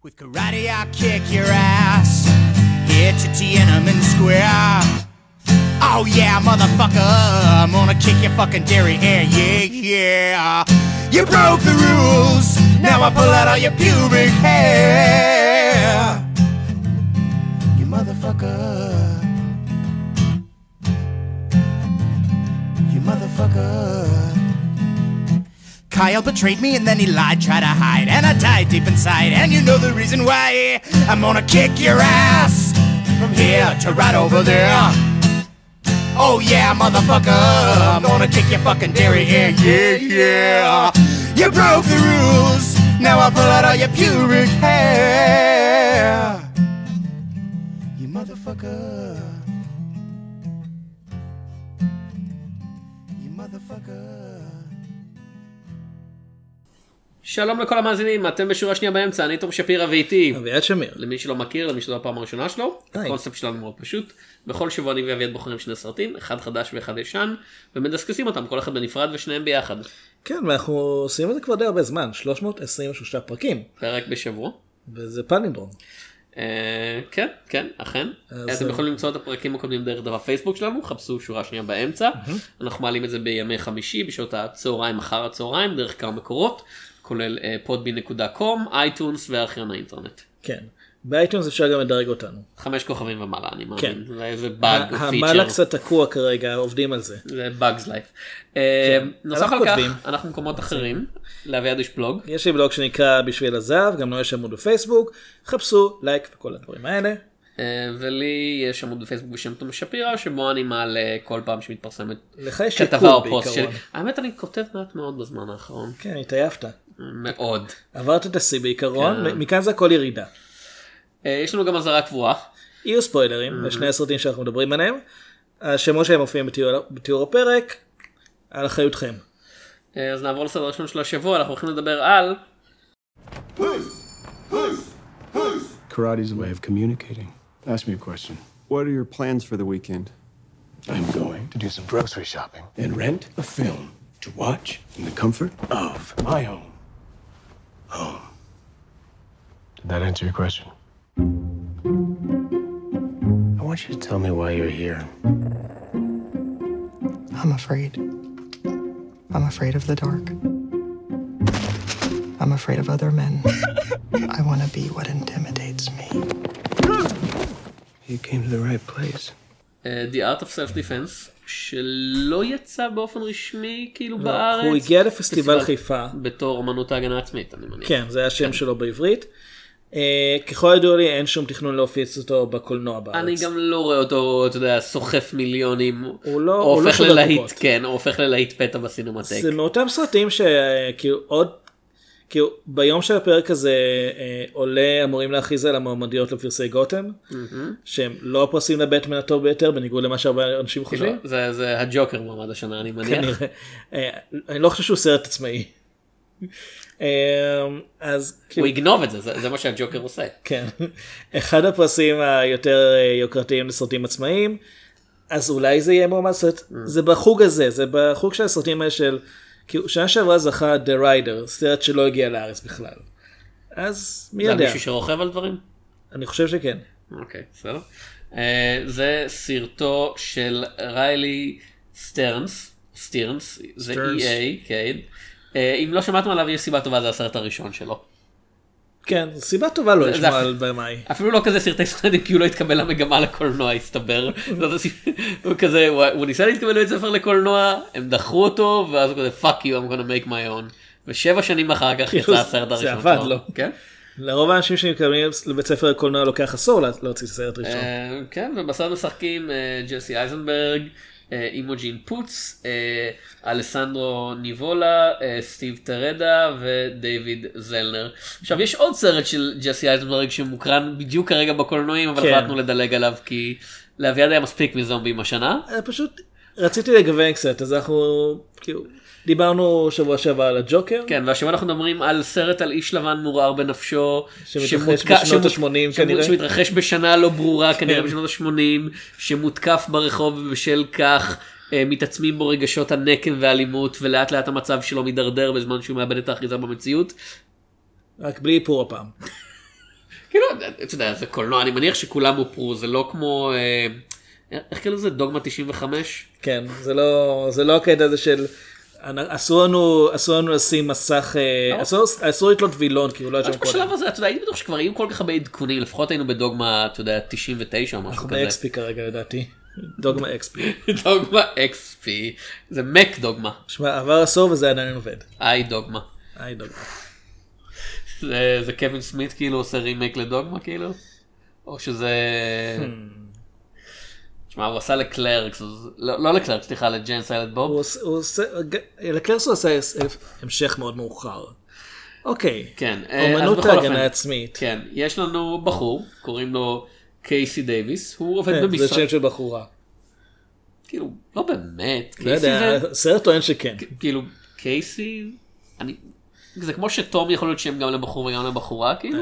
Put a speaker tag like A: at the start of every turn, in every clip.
A: With karate, I'll kick your ass. Here to Tiananmen Square. Oh yeah, motherfucker, I'm gonna kick your fucking derriere, yeah, yeah. You broke the rules, now I pull out all your pubic hair. You motherfucker. You motherfucker. Kyle betrayed me and then he lied, tried to hide, and I died deep inside. And you know the reason why I'm gonna kick your ass from here to right over there. Oh yeah, motherfucker, I'm gonna kick your fucking derriere, yeah, yeah. You broke the rules, now I'll pull out all your pubic hair. You motherfucker.
B: שלום לכל המאזינים, אתם בשורה שנייה באמצע, אני תום שפירא ואיתי.
C: אביעד שמיר.
B: למי שלא מכיר, למי שזו הפעם הראשונה שלו. הקונספט שלנו מאוד פשוט. בכל שבוע אני ואביעד בוחרים שני סרטים, אחד חדש ואחד ישן, ומדסקסים אותם, כל אחד בנפרד ושניהם ביחד.
C: כן, ואנחנו עושים את זה כבר די הרבה זמן, 323 פרקים,
B: פרק בשבוע.
C: וזה פלינדרום.
B: אה, כן, כן, אכן. אתם
C: אה,
B: יכולים למצוא את הפרקים הקודמים דרך דף הפייסבוק שלנו, חפשו שורה שנייה באמצע. אנחנו מעלים את זה בימי חמישי, בשעות הצהריים, אחר הצהריים, דרך כמה מקורות, כולל אה, podbean.com, iTunes וארכיון האינטרנט.
C: כן. ב iTunes אפשר גם לדרג אותנו.
B: חמש כוכבים ומעלה, אני
C: כן.
B: מאמין. זה איזה באג או
C: או מעלה
B: פיצ'ר.
C: קצת תקוע כרגע, עובדים על זה.
B: זה Bug's Life.
C: כן.
B: אה, נוסף על כך. אנחנו במקומות אחרים, לאביעד יש בלוג.
C: יש לי בלוג שנקרא בשביל הזהב, גם לו יש עמוד בפייסבוק, חפשו לייק וכל הדברים האלה.
B: אה, ולי יש עמוד בפייסבוק בשם תום שפירא, שבו אני מעלה כל פעם שמתפרסמת כתבה או פוסט שלי. האמת אני כותב מעט מאוד בזמן האחרון.
C: כן, התעייפת.
B: מאוד.
C: עברת את השיא בעיקרון,
B: כן.
C: מכאן זה הכל ירידה.
B: אה, יש לנו גם אזהרה קבועה.
C: יהיו ספוילרים לשני הסרטים שאנחנו מדברים עליהם. השמות שלהם מופיעים בתיאור- בתיאור הפרק, על אחריותכם.
B: אה, אז נעבור לסדר הראשון של השבוע, אנחנו הולכים לדבר על...
D: Karate's a way of communicating. Ask me a question.
E: What are your plans for the weekend?
D: I'm going to do some grocery shopping and rent a film to watch in the comfort of my own home. Did that answer your question? I want you to tell me why you're here.
F: Uh, I'm afraid. I'm afraid of the dark. I'm afraid of other men. I want to be what intimidates me.
D: You came to the right place.
B: אה, The Art of Self-Defense, שלא יצא באופן רשמי כאילו בארץ.
C: הוא הגיע לפסטיבל חיפה.
B: בתור אמנות ההגנה העצמית, אני מניח.
C: כן, זה השם שלו בעברית. אה, ככל הידוע לי אין שום תכנון להופיץ אותו בקולנוע בארץ.
B: אני גם לא רואה אותו, אתה יודע, סוחף מיליונים.
C: הוא לא-
B: או
C: הוא לא
B: הופך ללהיט,
C: קופות.
B: כן, או הופך ללהיט פתע בסינמטק.
C: זה מאותם סרטים שכאילו עוד, כאילו ביום שהפרק הזה אה, עולה אמורים להכריז על המועמדיות לפרסי גותם, שהם לא הפרסים לבטמן הטוב ביותר בניגוד למה שהרבה אנשים חושבים.
B: לא, זה זה הג'וקר מועמד השנה, אני מניח.
C: כנראה. אה, אני לא חושב שהוא סרט עצמאי. אה, אז
B: הוא יגנוב את זה, זה זה מה שהג'וקר עושה.
C: כן. אחד הפרסים היותר אה, יוקרתיים לסרטים עצמאיים, אז אולי זה יהיה מועמד סרט, זה בחוג הזה, זה בחוג של הסרטים האלה של, כאילו שנה שעברה זכה The Rider, סרט שלא הגיע לארץ בכלל. אז מי
B: זה
C: יודע,
B: מישהו שרוכב על דברים?
C: אני חושב שכן.
B: אוקיי, בסדר. אה, זה סרטו של ריילי סטרנס, סטירנס, זה. EA, כן. אה, אם לא שמעתם עליו יש סיבה טובה, זה הסרט הראשון שלו.
C: כן, סיבה טובה לא
B: זה-
C: לשמוע
B: זה-
C: על במאי.
B: אפילו לא כזה סרטי סטודנטים כי הוא לא התקבל למגמה לקולנוע הסתבר. הוא כזה הוא ניסה להתקבל לבית ספר לקולנוע הם דחו אותו ואז הוא כזה פאק יו I'm gonna make my own. ושבע שנים אחר כך
C: כאילו,
B: יצא הסרט
C: זה
B: הראשון
C: עבד
B: שלו.
C: לו.
B: כן?
C: לרוב האנשים שמתקבלים לבית ספר לקולנוע לוקח עשור לה- להוציא סרט ראשון.
B: אה, כן ובסרט משחקים אה, ג'סי אייזנברג. אה, אימוג'ין פוץ, אה, אלסנדרו ניבולה, אה, סטיב טרדה ודייוויד זלנר. עכשיו יש עוד סרט של ג'סי אייזנברג שמוקרן בדיוק כרגע בקולנועים אבל
C: כן.
B: החלטנו לדלג עליו כי לאביעד היה מספיק מזומבים השנה.
C: פשוט רציתי לגוון קצת, אז אנחנו כאילו דיברנו שבוע שעבר על הג'וקר.
B: כן, והשבוע אנחנו מדברים על סרט על איש לבן מורער בנפשו.
C: שמתרחש
B: שמותק-
C: בשנות
B: שמות-
C: ה-שמונים
B: שמות-
C: כנראה.
B: שמתרחש בשנה לא ברורה, כנראה
C: כן.
B: בשנות ה-80, שמותקף ברחוב ובשל כך אה, מתעצמים בו רגשות הנקם ואלימות, ולאט לאט המצב שלו מידרדר בזמן שהוא מאבד את האחיזה במציאות.
C: רק בלי איפור הפעם.
B: אתה יודע, זה קולנוע, אני מניח שכולם הופרו, זה לא כמו, אה, איך קוראים לזה? דוגמה 95?
C: כן, זה לא, זה לא הקטע הזה של... אסור לנו, אסור לנו לשים מסך, אה, אסור, אסור לתלות וילון כי הוא לא היה שם קודם.
B: בשלב הזה, אתה יודע, הייתי בטוח שכבר היו כל כך הרבה עדכונים, לפחות היינו בדוגמה, אתה יודע, 99 או משהו
C: אנחנו
B: כזה.
C: ב-XP כרגע לדעתי. דוגמה XP.
B: דוגמה XP, זה מק דוגמה,
C: שמע, עבר עשור וזה עדיין עובד.
B: איי דוגמה.
C: היי דוגמה.
B: זה, זה קווין סמית כאילו עושה רימייק לדוגמה כאילו? או שזה... תשמע, הוא עשה לקלרקס, לא, לא לקלרקס, סליחה, לג'יי and
C: Silent
B: Bob.
C: עושה, הוא עושה, לקלרקס הוא עשה המשך מאוד מאוחר. אוקיי.
B: כן, אה,
C: אומנות ההגנה העצמית.
B: כן, יש לנו בחור, קוראים לו קייסי דייוויס, הוא עובד
C: כן, זה
B: במשרד,
C: שם של בחורה.
B: כאילו, לא באמת,
C: לא
B: קייסי
C: יודע,
B: זה,
C: הסרט טוען שכן.
B: כאילו, קייסי, אני, זה כמו שתום יכול להיות שם גם לבחור וגם לבחורה, כאילו,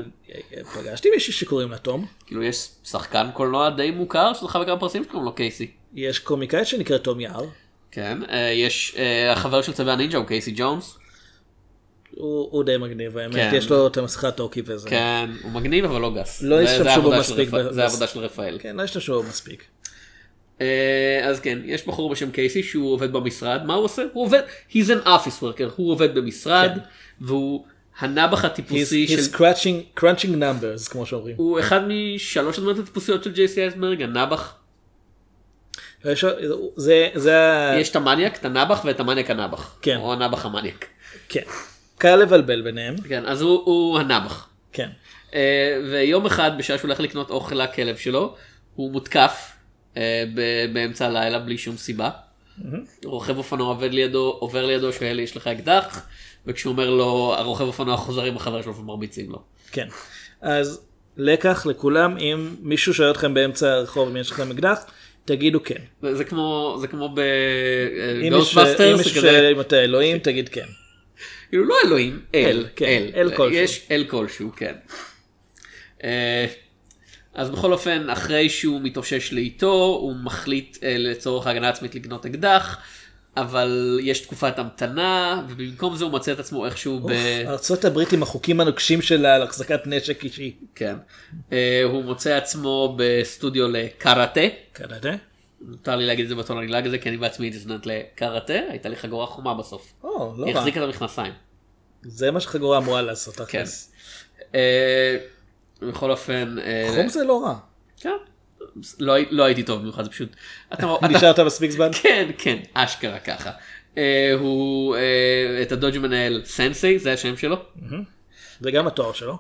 C: פגשתי מישהי שקוראים לה תום.
B: כאילו יש שחקן קולנוע די מוכר שזכה בכמה פרסים שקוראים לו קייסי.
C: יש קומיקאית שנקראת תום יער.
B: כן, אה, יש אה, החבר של צבע הנינג'ה הוא קייסי ג'ונס.
C: הוא הוא די מגניב האמת,
B: כן.
C: יש לו את המסכת טוקי וזה.
B: כן, הוא מגניב אבל לא גס.
C: לא השתמשו בו מספיק ב-
B: זה העבודה של רפאל.
C: כן, לא השתמשו בו מספיק.
B: אה, אז כן, יש בחור בשם קייסי שהוא עובד במשרד, מה הוא עושה? הוא עובד, he's an office worker, הוא עובד במשרד, והוא הנבח
C: He's
B: הטיפוסי של...
C: he's crunching- crunching numbers כמו שאומרים.
B: הוא אחד משלוש הדמויות הטיפוסיות של ג'ייסי אייסברג, הנבח.
C: זה זה
B: יש את המניאק, את הנבח ואת המניאק הנבח.
C: כן.
B: או הנבח המניאק.
C: כן. קל לבלבל ביניהם.
B: כן, אז הוא- הוא הנבח.
C: כן.
B: אה, ויום אחד בשעה שהוא הולך לקנות אוכל לכלב שלו הוא מותקף ב- באמצע הלילה בלי שום סיבה. רוכב אופנוע עובד לידו עובר לידו שואל יש לך אקדח וכשהוא אומר לו הרוכב אופנוע חוזר עם החבר שלו ומרביצים לו.
C: כן. אז לקח לכולם אם מישהו שואל אתכם באמצע הרחוב אם יש לכם אקדח תגידו כן.
B: זה זה כמו זה כמו
C: אם מישהו- אם מישהו שואל אם אתה אלוהים תגיד כן.
B: כאילו לא אלוהים אל
C: אל, כן,
B: אל
C: אל כלשהו.
B: יש אל כלשהו כן. אה, אז בכל אופן אחרי שהוא מתאושש לאיתו הוא מחליט אה, לצורך הגנה עצמית לקנות אקדח. אבל יש תקופת המתנה ובמקום זה הוא מוצא את עצמו איכשהו ב...
C: ארצות הברית עם החוקים הנוקשים שלה על החזקת נשק אישי.
B: כן. אה, הוא מוצא עצמו בסטודיו לקראטה.
C: קראטה?
B: מותר לי להגיד את זה בטון הנגלג הזה כי אני בעצמי הייתי סטודנט לקראטה הייתה לי חגורה חומה בסוף.
C: או, לא
B: היא
C: רע.
B: החזיקה את המכנסיים.
C: זה מה שחגורה אמורה לעשות.
B: כן.
C: תכלס.
B: אה, בכל אופן. אה,
C: חום זה לא רע.
B: כן. לא, לא הייתי טוב במיוחד זה פשוט. אתה,
C: נשארת מספיק זמן?
B: כן כן אשכרה ככה. אה, הוא אה, את הדודג' מנהל סנסי זה השם שלו.
C: זה גם התואר שלו.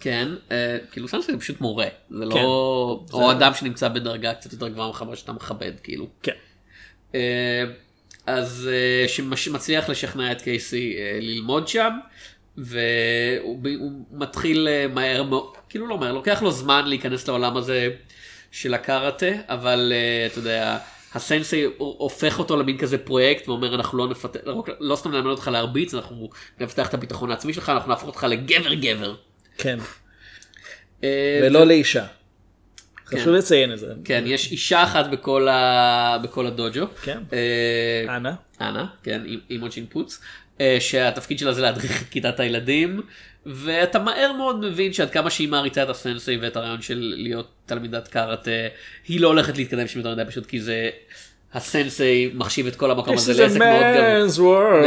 B: כן אה, כאילו סנסי זה פשוט מורה זה לא
C: כן.
B: או אדם שנמצא בדרגה קצת יותר גבוהה ממך שאתה מכבד כאילו.
C: כן.
B: אה, אז אה, שמצליח לשכנע את קייסי אה, ללמוד שם והוא מתחיל אה, מהר מאוד כאילו לא מהר לוקח לו זמן להיכנס לעולם הזה של הקארטה אבל אה, אתה יודע הסנסי הופך אותו למין כזה פרויקט ואומר אנחנו לא נפתח לא, לא סתם נלמד אותך להרביץ אנחנו נפתח את הביטחון העצמי שלך אנחנו נהפוך אותך לגבר גבר.
C: כן.
B: אה,
C: ולא לאישה. חשוב לציין את זה.
B: כן יש אישה אחת בכל, ה... בכל הדוג'ו.
C: כן.
B: אה,
C: אנה?
B: אנה, כן, עם- אימוג'ין פוץ, אה, שהתפקיד שלה זה להדריך את כיתת הילדים, ואתה מהר מאוד מבין שעד כמה שהיא מעריצה את הסנסei ואת הרעיון של להיות תלמידת קארטה, היא לא הולכת להתקדם שם יותר מדי פשוט כי זה, הסנסei מחשיב את כל המקום הזה לעסק מאוד גרוע.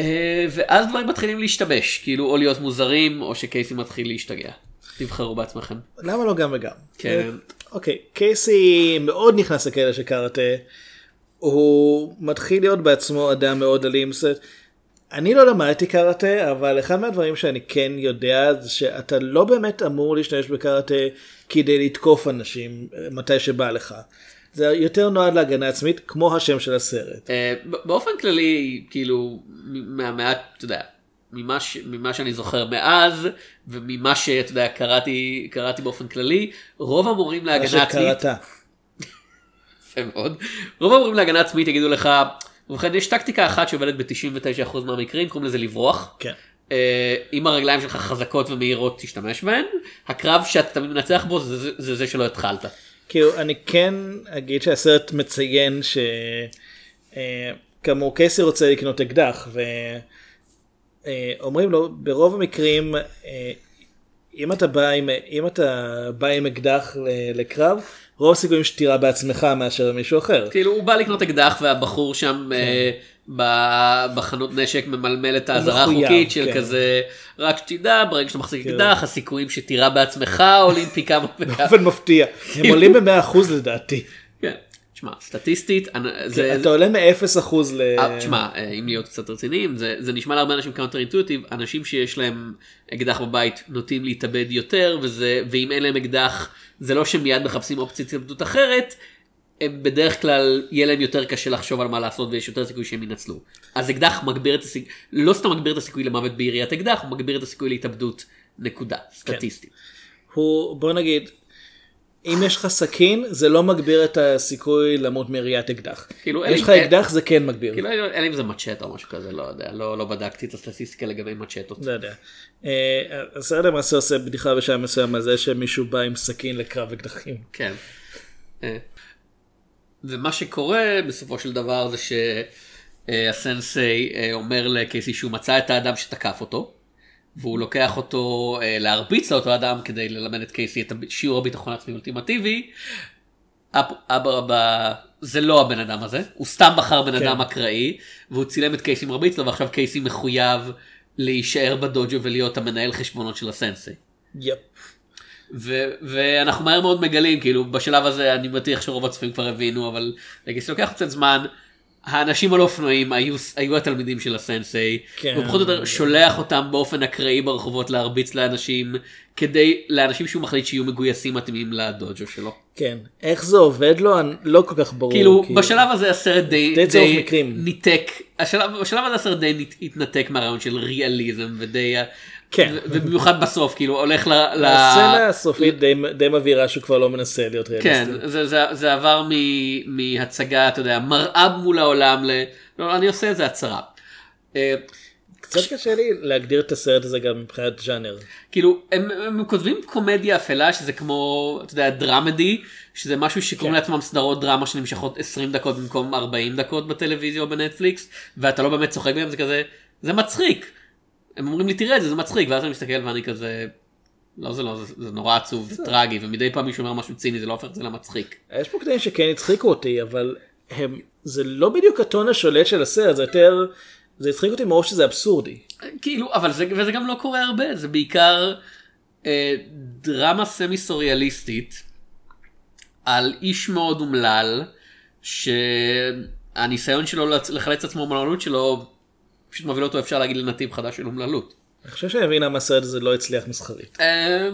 B: אה, ואז דברים מתחילים להשתבש, כאילו או להיות מוזרים או שקייסי מתחיל להשתגע. תבחרו בעצמכם.
C: למה לא גם וגם?
B: כן.
C: אוקיי, קייסי מאוד נכנס לכלא של קראטה. הוא מתחיל להיות בעצמו אדם מאוד אלים. אני לא למדתי קראטה, אבל אחד מהדברים שאני כן יודע זה שאתה לא באמת אמור להשתמש בקראטה כדי לתקוף אנשים אה, מתי שבא לך. זה יותר נועד להגנה עצמית, כמו השם של הסרט.
B: אה, באופן כללי, כאילו, מהמעט, אתה יודע, ממה, ש, ממה שאני זוכר מאז, וממה שאתה יודע, קראתי, קראתי באופן כללי, רוב המורים
C: מה
B: להגנה עצמית,
C: שקראתה.
B: יפה מאוד, רוב המורים להגנה עצמית יגידו לך, ובכן יש טקטיקה אחת שעובדת ב-99% מהמקרים, קוראים לזה לברוח.
C: כן.
B: אה, אם הרגליים שלך חזקות ומהירות תשתמש בהן, הקרב שאתה תמיד מנצח בו זה זה, זה, זה שלא התחלת.
C: כאילו אני כן אגיד שהסרט מציין ש... אה, קייסי רוצה לקנות אקדח אה, אומרים לו ברוב המקרים אה, אם אתה בא עם אם אתה בא עם אקדח לקרב רוב הסיכויים שתירה בעצמך מאשר מישהו אחר.
B: כאילו הוא בא לקנות אקדח והבחור שם אה, ב- בחנות נשק ממלמל את האזהרה החוקית של
C: כן.
B: כזה רק שתדע ברגע שאתה מחזיק
C: כן.
B: אקדח הסיכויים שתירה בעצמך עולים פי כמה וכמה.
C: באופן מפתיע הם עולים ב-100% לדעתי.
B: כן. תשמע סטטיסטית אנ- זה
C: אתה עולה מ-0% ל...
B: אה, תשמע, אה, אם להיות קצת רציניים, זה, זה נשמע להרבה אנשים counter intuitive, אנשים שיש להם אקדח בבית נוטים להתאבד יותר, וזה, ואם אין להם אקדח, זה לא שמיד מחפשים אופציית התאבדות אחרת, הם בדרך כלל יהיה להם יותר קשה לחשוב על מה לעשות ויש יותר סיכוי שהם ינצלו. אז אקדח מגביר את הסיכוי, לא סתם מגביר את הסיכוי למוות ביריית אקדח, הוא מגביר את הסיכוי להתאבדות, נקודה, סטטיסטית.
C: הוא בוא נגיד אם יש לך סכין זה לא מגביר את הסיכוי למות מיריית אקדח.
B: כאילו, אין
C: יש לך אקדח זה כן מגביר.
B: כאילו, אין אם זה מצ'טה או משהו כזה, לא יודע, לא, לא בדקתי את הסטטיסטיקה לגבי מצ'טות.
C: לא יודע. אה, הסרט למעשה עושה בדיחה בשעה מסוים על זה שמישהו בא עם סכין לקרב אקדחים.
B: כן. אה, ומה שקורה בסופו של דבר זה שהסנסei אה, אומר לקייסי שהוא מצא את האדם שתקף אותו, והוא לוקח אותו אה, להרביץ לאותו אדם כדי ללמד את קייסי את שיעור הביטחון העצמי האולטימטיבי. אבא רבא זה לא הבן אדם הזה, הוא סתם בחר בן
C: כן.
B: אדם אקראי, והוא צילם את קייסי מרביץ לו, ועכשיו קייסי מחויב להישאר בדוג'ו ולהיות המנהל חשבונות של הסנסי.
C: יפ.
B: ו- ואנחנו מהר מאוד מגלים כאילו בשלב הזה אני בטוח שרוב הצופים כבר הבינו אבל לגייס לוקח קצת זמן. האנשים על אופנועים היו, היו התלמידים של הסנסei,
C: כן.
B: הוא פחות או יותר שולח אותם באופן אקראי ברחובות להרביץ לאנשים, כדי, לאנשים שהוא מחליט שיהיו מגויסים מתאימים לדוג'ו שלו.
C: כן. איך זה עובד לו לא כל כך ברור.
B: כאילו
C: כי-
B: בשלב הזה הסרט די,
C: די מקרים.
B: ניתק, השלב, בשלב הזה הסרט די נת- התנתק מהרעיון של ריאליזם ודי,
C: כן.
B: ובמיוחד בסוף כאילו הולך ל... ל-
C: הסצנה הסופית די- מבהירה שהוא כבר לא מנסה להיות
B: כן,
C: ריאליסטי.
B: זה, זה, זה עבר מ, מהצגה, אתה יודע, מראה מול העולם ל... לא, אני עושה איזה הצהרה. אה,
C: קצת קשה לי להגדיר את הסרט הזה גם מבחינת ז'אנר.
B: כאילו, הם, הם כותבים קומדיה אפלה, שזה כמו, אתה יודע, דרמדי, שזה משהו שקוראים
C: כן.
B: לעצמם סדרות דרמה שנמשכות 20 דקות במקום 40 דקות בטלוויזיה או בנטפליקס, ואתה לא באמת צוחק בהם, זה כזה, זה מצחיק. הם אומרים לי, תראה את זה, זה מצחיק, ואז אני מסתכל ואני כזה... לא זה לא, זה, זה נורא עצוב וטרגי, ומדי פעם מישהו אומר משהו ציני, זה לא הופך את זה למצחיק.
C: יש פה קטעים שכן הצחיקו אותי אבל הם זה לא בדיוק הטון השולט של הסרט זה יותר זה הצחיק אותי מרוב שזה אבסורדי.
B: כאילו, אבל זה, וזה גם לא קורה הרבה, זה בעיקר אה, דרמה סמי סוריאליסטית על איש מאוד אומלל, שהניסיון שלו לחלץ עצמו מהאומללות שלו, פשוט מוביל אותו אפשר להגיד לנתיב חדש של אומללות.
C: אני חושב שאני מבין למה הסרט הזה לא הצליח מסחרית.
B: אה,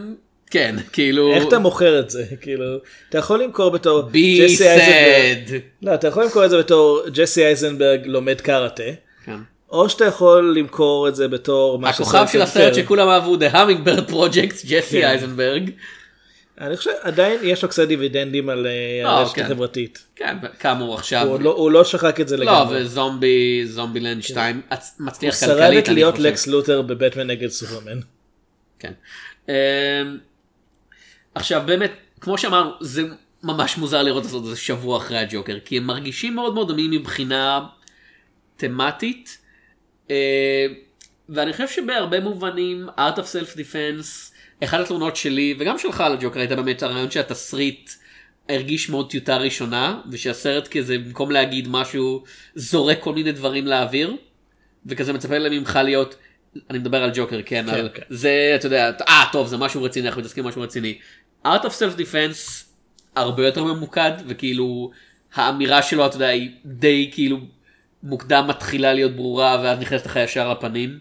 B: כן, כאילו...
C: איך אתה מוכר את זה כאילו אתה יכול למכור בתור ג'סי אייזנברג
B: said.
C: לא אתה יכול למכור את זה בתור ג'סי אייזנברג לומד קראטה
B: כן.
C: או שאתה יכול למכור את זה בתור מה
B: הכוכב של הסרט
C: יותר.
B: שכולם אהבו, The Hummingbird Project, ג'סי
C: כן. אני חושב עדיין יש לו קצת דיבידנדים על אה,
B: לא,
C: הרשת
B: כן.
C: החברתית.
B: כן, כאמור עכשיו.
C: הוא לא- הוא לא שחק את זה
B: לא,
C: לגמרי.
B: וזומבי, זומבילנד 2
C: הוא
B: מצליח כלכלית, אני
C: להיות
B: חושב.
C: לקס לותר בבטמן נגד סופרמן.
B: כן. אמ, עכשיו באמת, כמו שאמרנו, זה ממש מוזר לראות את זה שבוע אחרי הג'וקר, כי הם מרגישים מאוד מאוד דומים מבחינה תמטית, אה, ואני חושב שבהרבה מובנים, Art of Self Defense, אחת התלונות שלי, וגם שלך על הג'וקר, הייתה באמת הרעיון שהתסריט הרגיש מאוד טיוטה ראשונה, ושהסרט כזה, במקום להגיד משהו, זורק כל מיני דברים לאוויר, וכזה מצפה להם ממך להיות, אני מדבר על ג'וקר, כן,
C: כן,
B: על
C: כן.
B: זה, אתה יודע, אה, טוב, זה משהו רציני, אנחנו מתעסקים במשהו רציני. Art of Self Defense הרבה יותר ממוקד, וכאילו, האמירה שלו, אתה יודע, היא די כאילו מוקדם מתחילה להיות ברורה, ואז נכנסת לך ישר לפנים.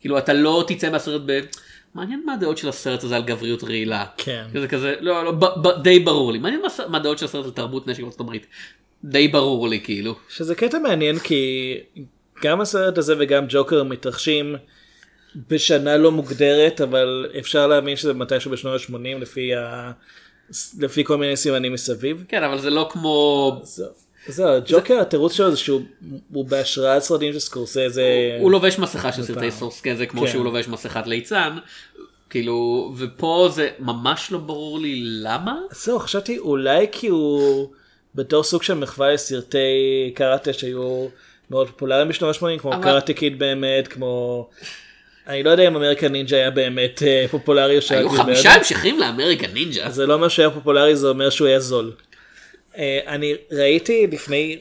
B: כאילו, אתה לא תצא מהסרט ב... מעניין מה הדעות של הסרט הזה על גבריות רעילה.
C: כן.
B: זה כזה, לא, לא, ב, ב, די ברור לי. מעניין מה, מה הדעות של הסרט על תרבות נשק בארצות הברית. די ברור לי, כאילו.
C: שזה קטע מעניין כי גם הסרט הזה וגם ג'וקר מתרחשים בשנה לא מוגדרת אבל אפשר להאמין שזה מתישהו בשנות ה-80 לפי, ה... לפי כל מיני סימנים מסביב.
B: כן, אבל זה לא כמו...
C: זהו, זהו, ג'וקר התירוץ שלו זה שהוא הוא בהשראת סרטים של סקורסזה.
B: הוא לובש מסכה של סרטי
C: פעם.
B: סורסקזה כמו
C: כן.
B: שהוא לובש מסכת ליצן. כאילו, ופה זה ממש לא ברור לי למה.
C: זהו חשבתי אולי כי הוא בתור סוג של מחווה לסרטי קראטה שהיו מאוד פופולריים בשנות ה-80 כמו קראטה קיד באמת כמו אני לא יודע אם American Ninja היה באמת אה, פופולרי או שרק
B: היו
C: כבר
B: חמישה
C: זה.
B: המשכים ל American Ninja.
C: זה לא אומר שהוא היה פופולרי זה אומר שהוא היה זול. אה, אני ראיתי לפני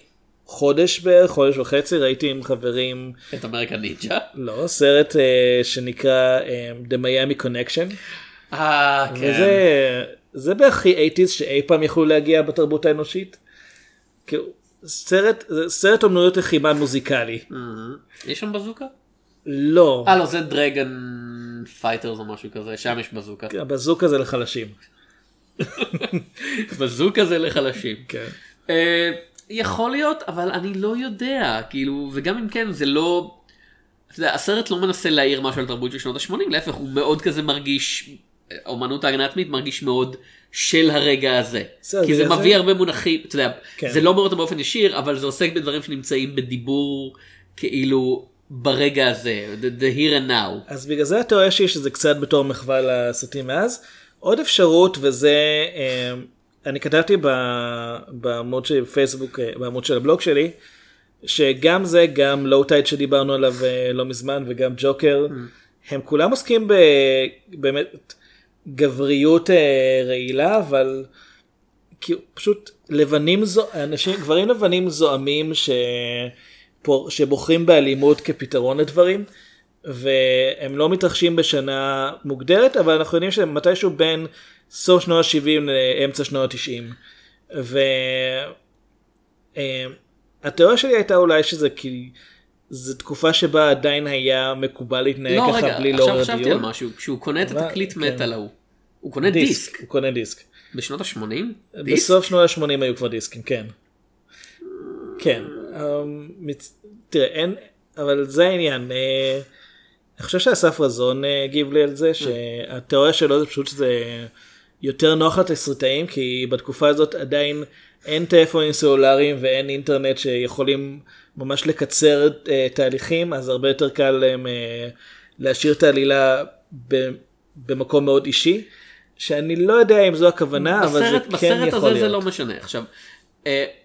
C: חודש בערך חודש וחצי ראיתי עם חברים
B: את American Ninja.
C: לא סרט אה, שנקרא אה, The Miami Connection
B: אה, כן.
C: וזה זה בערך הכי 80's שאי פעם יכלו להגיע בתרבות האנושית. כאילו, סרט סרט אומנויות לחימה מוזיקלי
B: יש שם בזוקה?
C: לא
B: אה לא זה Dragon Fighters או משהו כזה שם יש בזוקה.
C: הבזוקה זה לחלשים.
B: בזוקה זה לחלשים.
C: כן.
B: אה, יכול להיות אבל אני לא יודע כאילו וגם אם כן זה לא. אתה יודע, הסרט לא מנסה להעיר משהו על תרבות של שנות ה-80 להפך הוא מאוד כזה מרגיש אומנות ההגנה העצמית מרגיש מאוד של הרגע הזה.
C: בסדר,
B: כי זה
C: בגלל
B: מביא
C: זה-
B: הרבה מונחים אתה יודע
C: כן.
B: זה לא אומר אותם באופן ישיר אבל זה עוסק בדברים שנמצאים בדיבור כאילו ברגע הזה the, the here and now.
C: אז בגלל זה התיאוריה שלי שזה קצת בתור מחווה לסרטים מאז. עוד אפשרות וזה אה, אני כתבתי בעמוד של פייסבוק אה, בעמוד של הבלוג שלי שגם זה גם לואו טייד שדיברנו עליו אה, לא מזמן וגם ג'וקר הם כולם עוסקים ב- באמת גבריות אה, רעילה אבל כאילו פשוט לבנים זו אנשים גברים לבנים זועמים ש... שבוחרים באלימות כפתרון לדברים והם לא מתרחשים בשנה מוגדרת אבל אנחנו יודעים שמתישהו בין סוף שנות ה-70 לאמצע שנות ה-90. והתיאוריה שלי הייתה אולי שזה כי זו תקופה שבה עדיין היה מקובל להתנהג
B: לא
C: ככה
B: רגע
C: בלי
B: עכשיו
C: לעורר
B: חשבתי על
C: דיון.
B: משהו כשהוא קונה את התקליט
C: כן.
B: מטאל ההוא. הוא קונה דיסק
C: הוא קונה דיסק.
B: בשנות ה-80?
C: בסוף שנות ה-80 היו כבר דיסקים, כן. כן. אמ, תראה, אין, אבל זה העניין. אני חושב שאסף רזון אה, הגיב לי על זה, שהתיאוריה שלו זה פשוט שזה יותר נוח לתסריטאים, כי בתקופה הזאת עדיין אין טלפונים סלולריים ואין אינטרנט שיכולים ממש לקצר אה, תהליכים, אז הרבה יותר קל להם אה, להשאיר את העלילה במקום מאוד אישי. שאני לא יודע אם זו הכוונה, אבל זה
B: בסרט,
C: כן
B: בסרט
C: יכול
B: הזה
C: להיות.
B: זה לא משנה. עכשיו,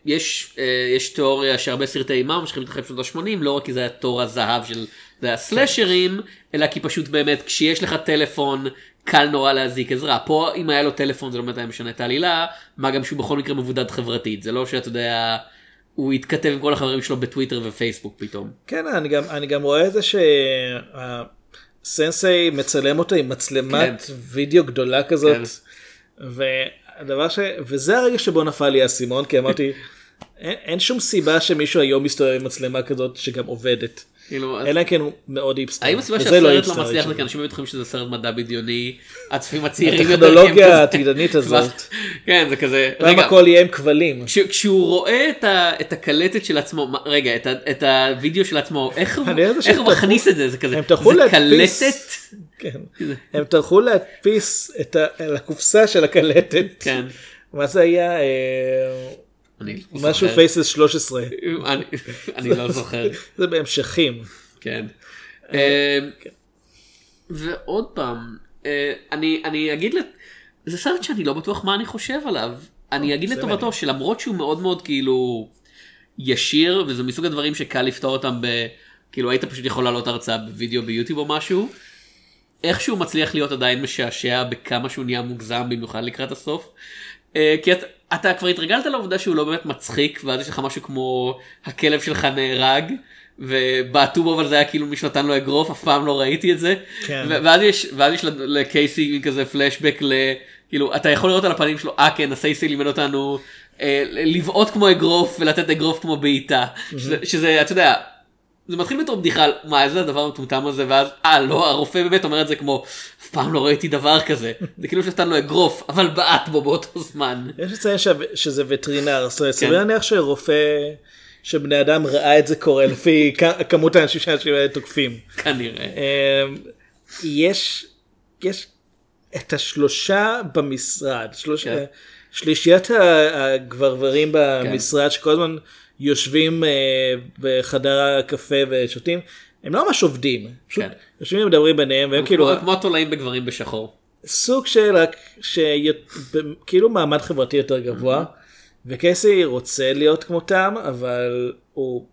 B: יש, אה, יש תיאוריה שהרבה סרטי אימה ממשיכים להתחיל בשנות ה-80, לא רק כי זה היה תור הזהב של הסלאשרים, אלא כי פשוט באמת כשיש לך טלפון קל נורא להזיק עזרה. פה אם היה לו טלפון זה לא באמת היה משנה את העלילה, מה גם שהוא בכל מקרה מבודד חברתית. זה לא שאתה יודע, הוא יתכתב עם כל החברים שלו בטוויטר ופייסבוק פתאום.
C: כן, אני גם, אני גם רואה את זה שהסנסei מצלם אותו עם מצלמת
B: כן.
C: וידאו גדולה כזאת.
B: כן.
C: והדבר ש... וזה הרגע שבו נפל לי האסימון, כי אמרתי, אין, אין שום סיבה שמישהו היום מסתובב עם מצלמה כזאת שגם עובדת.
B: כאילו,
C: אלא אם כן הוא מאוד היפסטר.
B: האם הסיבה
C: וזה
B: שהסרט לא מצליח זה. כי אנשים בטוחים שזה סרט מדע בדיוני, הצופים הצעירים יותר,
C: הטכנולוגיה העתידנית הזאת.
B: כן זה כזה,
C: פעם
B: רגע,
C: הכל יהיה עם כבלים.
B: כש- כשהוא רואה את, הקלטת של עצמו, רגע, את, ה, את הוידאו של עצמו, איך הוא, מכניס את זה, זה כזה, זה קלטת,
C: כן. הם טרחו להדפיס את הקופסה של הקלטת.
B: כן,
C: מה זה היה? אה,
B: אני
C: משהו. פייסס 13.
B: אני, לא זוכר,
C: זה בהמשכים.
B: כן. אה, ועוד פעם, אה, אני, אני אגיד, לת- זה סרט שאני לא בטוח מה אני חושב עליו, אני אגיד לטובתו שלמרות שהוא מאוד מאוד כאילו ישיר, וזה מסוג הדברים שקל לפתור אותם ב... כאילו היית פשוט יכול לעלות הרצאה בווידאו ביוטיוב או משהו, איכשהו מצליח להיות עדיין משעשע בכמה שהוא נהיה מוגזם במיוחד לקראת הסוף. אה, כי אתה, אתה כבר התרגלת לעובדה שהוא לא באמת מצחיק ואז יש לך משהו כמו הכלב שלך נהרג ובעטו בו אבל זה היה כאילו מישהו נתן לו אגרוף אף פעם לא ראיתי את זה.
C: כן.
B: ואז יש ואז יש לקייסי כזה פלשבק ל... כאילו אתה יכול לראות על הפנים שלו אה כן הסייסי לימד אותנו אה, לבעוט כמו אגרוף ולתת אגרוף כמו בעיטה שזה, שזה אתה יודע זה מתחיל בתור בדיחה על מה איזה הדבר המטומטם הזה ואז אה לא הרופא באמת אומר את זה כמו אף פעם לא ראיתי דבר כזה זה כאילו שנתן לו אגרוף אבל בעט בו באותו זמן.
C: יש לציין שזה וטרינר,
B: כן.
C: סביר להניח שרופא שבני אדם ראה את זה קורה לפי כמות האנשים שאנשים האלה תוקפים.
B: כנראה.
C: אמ, יש, יש את השלושה במשרד, שלוש,
B: כן.
C: שלישיית הגברברים במשרד שכל הזמן יושבים אה, בחדר הקפה ושותים, הם לא ממש עובדים, פשוט
B: כן.
C: יושבים ומדברים ביניהם והם כאילו
B: כמו- התולעים בגברים בשחור.
C: סוג של רק שכאילו מעמד חברתי יותר גבוה וקייסי רוצה להיות כמותם אבל הוא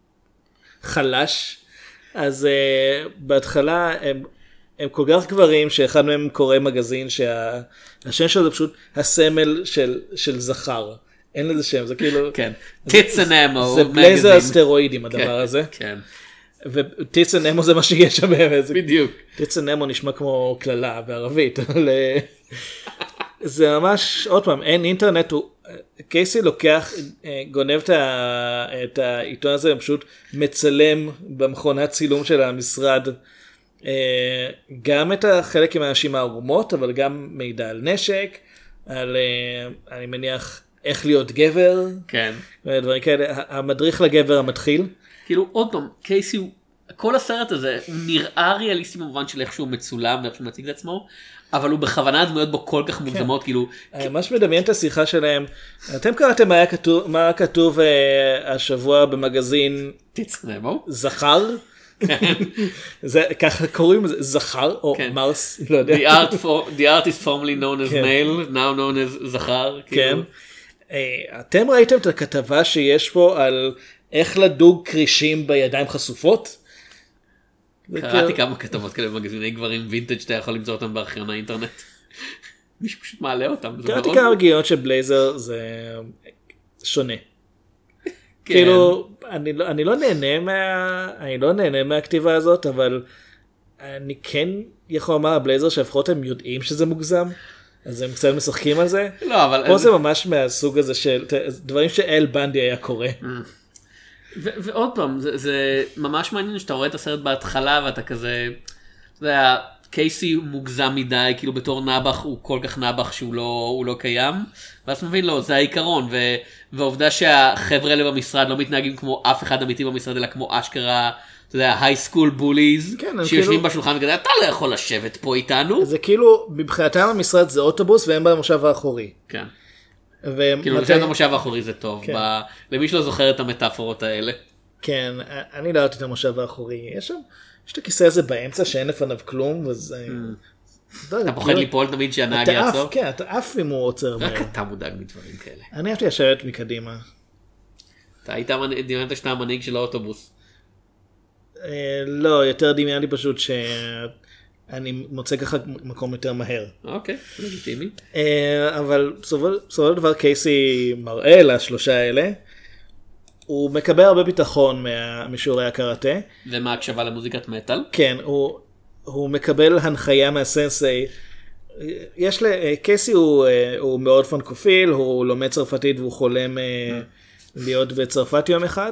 C: חלש אז אה, בהתחלה הם הם כל כך גברים שאחד מהם קורא מגזין שהשם שלו זה פשוט הסמל של, של זכר. אין לזה שם, זה כאילו...
B: כן. Tits and Ammo.
C: זה בלייזר על סטרואידים הדבר הזה.
B: כן.
C: ו Tits and Ammo זה מה שיש שם באמת.
B: בדיוק.
C: Tits and Ammo נשמע כמו קללה בערבית. אבל, אה, זה ממש, עוד פעם, אין אינטרנט, הוא... קייסי לוקח, אה, גונב את, ה... את העיתון הזה, ופשוט מצלם במכונת צילום של המשרד. אה, גם את החלק עם האנשים הערומות, אבל גם מידע על נשק, על, אני מניח, איך להיות גבר,
B: כן.
C: ודברים כאלה. המדריך לגבר המתחיל.
B: כאילו עוד פעם קייסי הוא כל הסרט הזה הוא נראה ריאליסטי במובן של איך שהוא מצולם ואיך שהוא מציג את עצמו אבל הוא בכוונה הדמויות בו כל כך מוגזמות כאילו
C: אני ממש מדמיין את השיחה שלהם. אתם קראתם מה כתוב, מה כתוב אה, השבוע במגזין. זכר? זה ככה קוראים לזה זכר או
B: כן.
C: מרס לא יודע.
B: The, art for, the artist formerly known as
C: כן.
B: male, now known as זכר.
C: כן.
B: כאילו.
C: אה, אתם ראיתם את הכתבה שיש פה על איך לדוג כרישים בידיים חשופות?
B: קראתי
C: כאילו-
B: כמה כתבות כאלה במגזיני גברים וינטג' שאתה יכול למצוא אותם בארכיון האינטרנט. מישהו פשוט מעלה אותם.
C: קראתי כמה גיאות של בלייזר זה שונה.
B: כן.
C: כאילו אני לא, אני לא נהנה מה אני לא נהנה מהכתיבה הזאת אבל אני כן יכול לומר הבלייזר שלפחות הם יודעים שזה מוגזם אז הם קצת משחקים על זה.
B: לא אבל
C: פה זה ממש מהסוג הזה של דברים שאל בנדי היה קורא.
B: ו- ועוד פעם זה, זה ממש מעניין שאתה רואה את הסרט בהתחלה ואתה כזה. אתה יודע, קייסי מוגזם מדי כאילו בתור נאבך הוא כל כך נאבך שהוא לא לא קיים ואז אתה מבין לא זה העיקרון ו, והעובדה שהחבר'ה האלה במשרד לא מתנהגים כמו אף אחד אמיתי במשרד אלא כמו אשכרה. אתה יודע, היי סקול בוליז,
C: כן,
B: שיושבים
C: כאילו-
B: בשולחן וכזה, אתה לא יכול לשבת פה איתנו.
C: זה כאילו מבחינתם המשרד זה אוטובוס והם במושב האחורי.
B: כן. כאילו,
C: מתי-
B: לשבת במושב האחורי זה טוב.
C: כן.
B: ב... למי שלא זוכר את המטאפורות האלה.
C: כן, אני לא אהבתי את המושב האחורי. יש שם, יש את הכיסא הזה באמצע שאין לפניו כלום, וזה... לא
B: Mm. אתה פוחד
C: כאילו,
B: ליפול תמיד שהנהג יעצור?
C: כן, אתה עף אם הוא עוצר
B: רק. אתה מודאג מדברים כאלה.
C: אני אהבתי לשבת מקדימה.
B: אתה היית דמיינת שאתה המנהיג של האוטובוס.
C: אה, לא, יותר דמיינתי פשוט שאני מוצא ככה מקום יותר מהר.
B: אוקיי, לגיטימי.
C: אה, אבל בסופו של דבר קייסי מראה לשלושה האלה. הוא מקבל הרבה ביטחון משיעורי הקראטה.
B: ומה הקשבה למוזיקת מטאל?
C: כן, הוא, הוא מקבל הנחיה מהסנסei. יש ל... קייסי הוא, אה, הוא מאוד פנקופיל, הוא לומד צרפתית והוא חולם אה, להיות בצרפת יום אחד.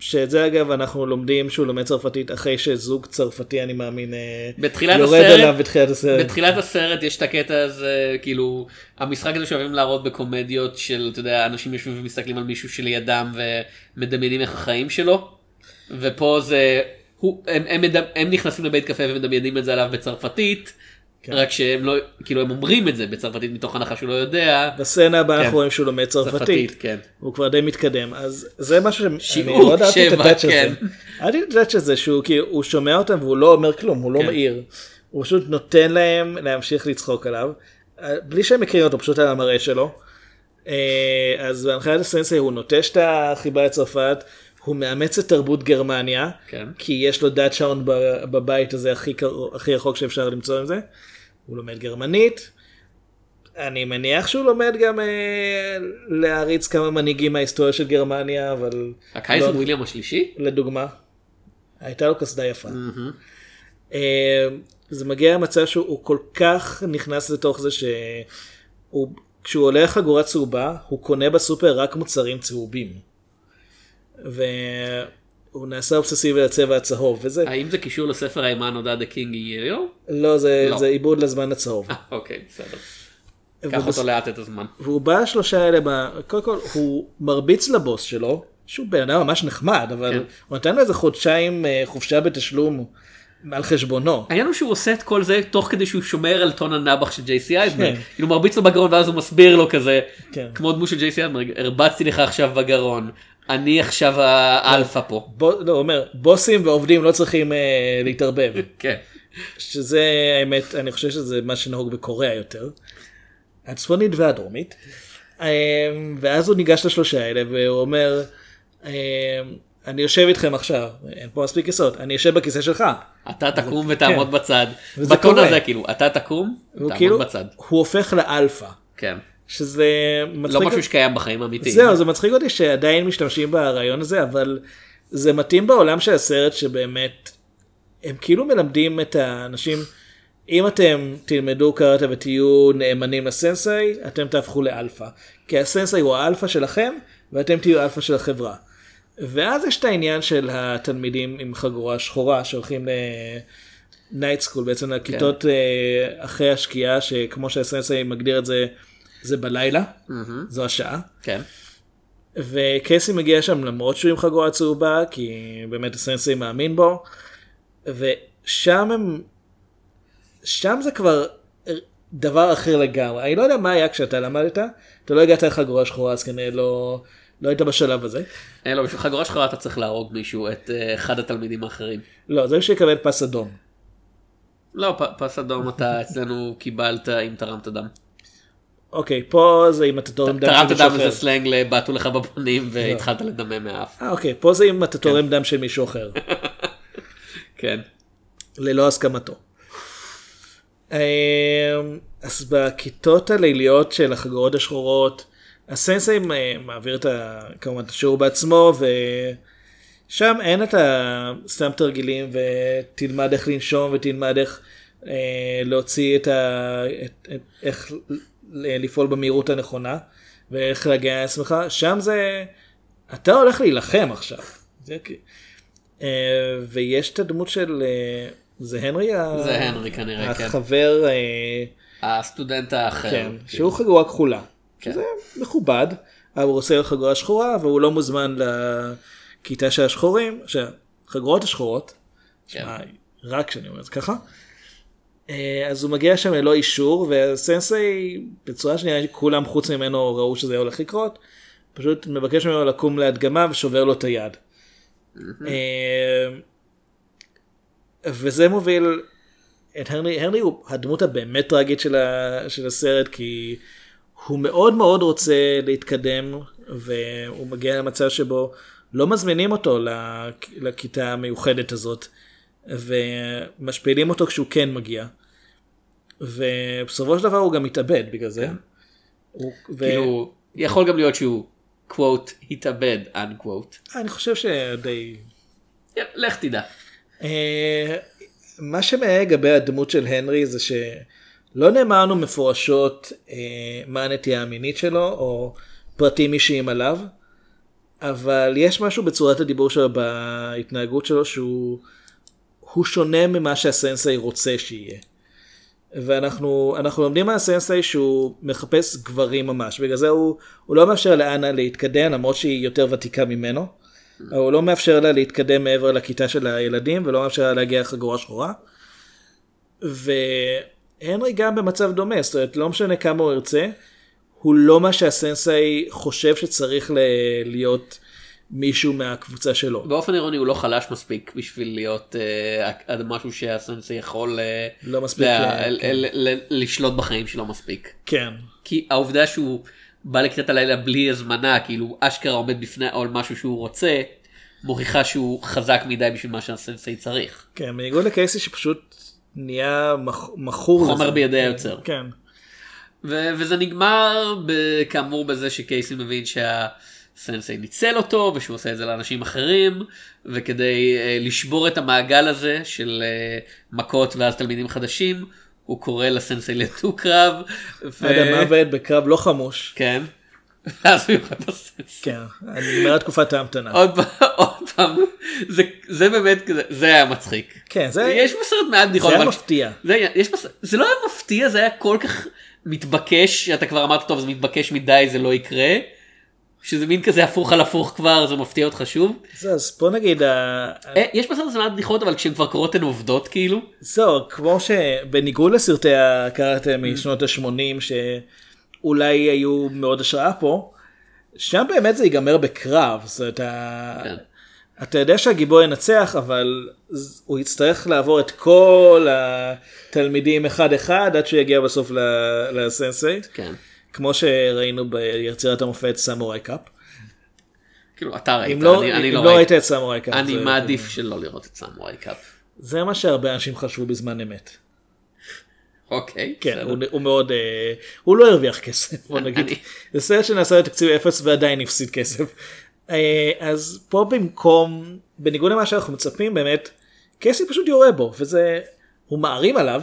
C: שאת זה אגב אנחנו לומדים שהוא לומד צרפתית אחרי שזוג צרפתי אני מאמין אה,
B: בתחילת
C: יורד
B: הסרט-
C: עליו בתחילת הסרט.
B: בתחילת הסרט יש את הקטע הזה, כאילו, המשחק הזה שאוהבים להראות בקומדיות של, אתה יודע, אנשים יושבים ומסתכלים על מישהו שלידם ומדמיינים איך החיים שלו, ופה זה, הוא, הם, הם, מדמ, הם נכנסים לבית קפה ומדמיינים את זה עליו בצרפתית,
C: כן.
B: רק שהם לא, כאילו הם אומרים את זה בצרפתית מתוך הנחה שהוא לא יודע,
C: בסצנה הבאה
B: כן.
C: אנחנו רואים שהוא לומד צרפתית.
B: צרפתית, כן.
C: הוא כבר די מתקדם אז זה משהו שאני מאוד אהבתי את הטאץ'
B: כן.
C: הזה. אהבתי את הטאץ' הזה שהוא כאילו הוא שומע אותם והוא לא אומר כלום הוא לא
B: כן.
C: מעיר. הוא פשוט נותן להם להמשיך לצחוק עליו אה, בלי שהם מכירים אותו פשוט על המראה שלו. אה, אז בהנחיית הסנסי הוא נוטש את החיבה לצרפת. הוא מאמץ את תרבות גרמניה
B: כן.
C: כי יש לו דאט שאונד בבית הזה הכי, קר- הכי רחוק שאפשר למצוא עם זה. הוא לומד גרמנית. אני מניח שהוא לומד גם אה, להריץ כמה מנהיגים מההיסטוריה של גרמניה אבל
B: הקייזר
C: לא-
B: וויליאם השלישי?
C: לדוגמה. הייתה לו קסדה יפה. אה, זה מגיע למצב שהוא כל כך נכנס לתוך זה שהוא כשהוא עולה לחגורה צהובה הוא קונה בסופר רק מוצרים צהובים. והוא נעשה אובססיבי לצבע הצהוב וזה
B: האם זה קישור לספר האימה הנודע The King יריו?
C: לא זה
B: לא.
C: זה עיבוד לזמן הצהוב.
B: אוקיי, בסדר. קח
C: ובס-
B: אותו לאט את הזמן.
C: והוא בא שלושה האלה, ב... קודם כל הוא מרביץ לבוס שלו, שהוא בן אדם ממש נחמד, אבל
B: כן.
C: הוא נתן לו איזה חודשיים אה, חופשה בתשלום על חשבונו.
B: העניין הוא שהוא עושה את כל זה תוך כדי שהוא שומר על טון הנאבך של ג'ייסי אייזנברג.
C: כן.
B: כאילו מרביץ לו בגרון ואז הוא מסביר לו כזה,
C: כן.
B: כמו דמות של ג'ייסי אייזנברג, הרבצתי לך עכשיו בגרון, אני עכשיו האלפא פה.
C: לא, הוא אומר, בוסים ועובדים לא צריכים אה, להתערבב.
B: כן.
C: שזה האמת, אני חושב שזה מה שנהוג בקוריאה יותר. הצפונית והדרומית. אה, ואז הוא ניגש לשלושה האלה והוא אומר, אה, אני יושב איתכם עכשיו, אין פה מספיק כיסאות, אני יושב בכיסא שלך.
B: אתה תקום ותעמוד בצד.
C: כן. וזה
B: בטון. הזה כאילו, אתה תקום, תעמוד
C: כאילו,
B: בצד.
C: הוא הופך לאלפא,
B: כן.
C: שזה
B: לא
C: מצחיק.
B: משהו שקיים בחיים האמיתיים.
C: זהו, זה מצחיק אותי שעדיין משתמשים ברעיון הזה, אבל זה מתאים בעולם של הסרט שבאמת, הם כאילו מלמדים את האנשים, אם אתם תלמדו קראטה ותהיו נאמנים לסנסיי, אתם תהפכו לאלפא. כי הסנסיי הוא האלפא שלכם, ואתם תהיו אלפא של החברה. ואז יש את העניין של התלמידים עם חגורה שחורה שהולכים ל night school, בעצם לכיתות
B: כן.
C: אה, אחרי השקיעה, שכמו שהסנסיי מגדיר את זה, זה בלילה, זו השעה.
B: כן.
C: וקייסי מגיע שם למרות שהוא עם חגורה צהובה, כי באמת הסנסיי מאמין בו, ושם הם, שם זה כבר דבר אחר לגמרי. אני לא יודע מה היה כשאתה למדת, אתה לא הגעת לחגורה שחורה, אז כנראה לא, לא היית בשלב הזה.
B: אה, לא, בשביל חגורה שחורה אתה צריך להרוג מישהו, את אה, אחד התלמידים האחרים.
C: לא, זה שיקבל פס אדום.
B: לא, פ- פס אדום אתה אצלנו קיבלת אם תרמת דם.
C: אוקיי, פה זה אם אתה תורם דם של
B: תרמת
C: מישהו
B: דם
C: אחר.
B: זה סלנג לבעטו לך בפנים והתחלת לדמם מהאף.
C: אה, אוקיי, פה זה אם אתה תורם דם של מישהו אחר.
B: כן.
C: ללא הסכמתו. אמ, אז בכיתות הליליות של החגורות השחורות, הסנסei מ- מעביר את ה... כמובן את השיעור בעצמו, ושם אין את הסתם תרגילים ותלמד איך לנשום ותלמד איך אה, להוציא את ה... את, את, איך לפעול במהירות הנכונה ואיך להגן על עצמך, שם זה... אתה הולך להילחם עכשיו. זה כ- אה, ויש את הדמות של... אה, זה הנרי? ה-
B: זה הנרי כנראה, כן.
C: החבר, אה,
B: הסטודנט האחר.
C: כן, שהוא חגורה כחולה.
B: כן.
C: שזה מכובד, אבל הוא עושה חגורה שחורה והוא לא מוזמן לכיתה של השחורים, שהחגורות השחורות,
B: כן.
C: רק כשאני אומר את זה ככה, אז הוא מגיע שם ללא אישור והסנסei בצורה לי כולם חוץ ממנו ראו שזה הולך לקרות, פשוט מבקש ממנו לקום להדגמה ושובר לו את היד. אה, וזה מוביל את הרני, הרני הוא הדמות הבאמת טראגית של, ה, של הסרט כי הוא מאוד מאוד רוצה להתקדם והוא מגיע למצב שבו לא מזמינים אותו לכ- לכיתה המיוחדת הזאת ומשפילים אותו כשהוא כן מגיע. ובסופו של דבר הוא גם מתאבד בגלל זה. הוא, ו...
B: כאילו, יכול גם להיות שהוא קוואט התאבד אנקוואט.
C: אני חושב שדי
B: לך תדע.
C: אה, מה שמעניין לגבי הדמות של הנרי זה שלא נאמר לנו מפורשות אה, מה הנטייה המינית שלו או פרטים אישיים עליו, אבל יש משהו בצורת הדיבור שלו בהתנהגות שלו שהוא הוא שונה ממה שהסנסei רוצה שיהיה. ואנחנו אנחנו לומדים מהסנסei שהוא מחפש גברים ממש, בגלל זה הוא, הוא לא מאפשר לאנה להתקדם למרות שהיא יותר ותיקה ממנו. הוא לא מאפשר לה להתקדם מעבר לכיתה של הילדים ולא מאפשר לה להגיע לחגורה שחורה. והנרי גם במצב דומה, זאת אומרת לא משנה כמה הוא ירצה, הוא לא מה שהסנסei חושב שצריך להיות מישהו מהקבוצה שלו.
B: באופן אירוני הוא לא חלש מספיק בשביל להיות אה, משהו שהסנסי יכול אה,
C: לא מספיק,
B: ל-
C: אה, כן.
B: ל- ל- לשלוט בחיים שלו מספיק.
C: כן.
B: כי העובדה שהוא בא לכיתת הלילה בלי הזמנה, כאילו אשכרה עומד בפני או משהו שהוא רוצה, מוכיחה שהוא חזק מדי בשביל מה שהסנסי צריך.
C: כן, בניגוד לקייסי שפשוט נהיה מח- מכור לזה.
B: חומר בידי היוצר.
C: כן.
B: ו- וזה נגמר כאמור בזה שקייסי מבין שהסנסי ניצל אותו ושהוא עושה את זה לאנשים אחרים וכדי uh, לשבור את המעגל הזה של uh, מכות ואז תלמידים חדשים הוא קורא לסנסי לדו-קרב. ו-
C: עד המוות בקרב לא חמוש.
B: כן. ואז הוא יורד בסנסי.
C: כן. נגמרה תקופת ההמתנה.
B: עוד פעם, עוד פעם, זה, זה באמת, זה היה מצחיק.
C: כן, זה
B: יש בסרט מעט בדיחות,
C: זה היה מפתיע.
B: זה, היה- יש בס... זה לא היה מפתיע, זה היה כל כך מתבקש, שאתה כבר אמרת, טוב, זה מתבקש מדי, זה לא יקרה. שזה מין כזה הפוך על הפוך כבר, זה מפתיע אותך שוב.
C: זהו, אז בוא נגיד,
B: אה, יש בסרט הזה מעט בדיחות, אבל כשהן כבר קורות הן עובדות כאילו.
C: זהו, כמו שבניגוד לסרטי הקראטה משנות ה-80 שאולי היו מאוד השראה פה, שם באמת זה ייגמר בקרב, זאת אומרת,
B: כן.
C: אתה יודע שהגיבור ינצח, אבל הוא יצטרך לעבור את כל התלמידים אחד אחד עד שהוא יגיע בסוף ל- לסנסיי,
B: כן.
C: כמו שראינו ביצירת המופת Samurai Cop.
B: כאילו, אתה ראית,
C: אם לא,
B: אני, אני
C: אם
B: לא
C: לא. ראית את Samurai Cop.
B: אני
C: זה-
B: מעדיף שלא לראות את Samurai Cop.
C: זה מה שהרבה אנשים חשבו בזמן אמת.
B: אוקיי,
C: כן,
B: בסדר.
C: הוא, הוא מאוד, אה, הוא לא הרוויח כסף, בוא נגיד. זה סרט שנעשה בתקציב אפס ועדיין הפסיד כסף. אה, אז פה במקום, בניגוד למה שאנחנו מצפים באמת, קייסי פשוט יורה בו, וזה, הוא מערים עליו,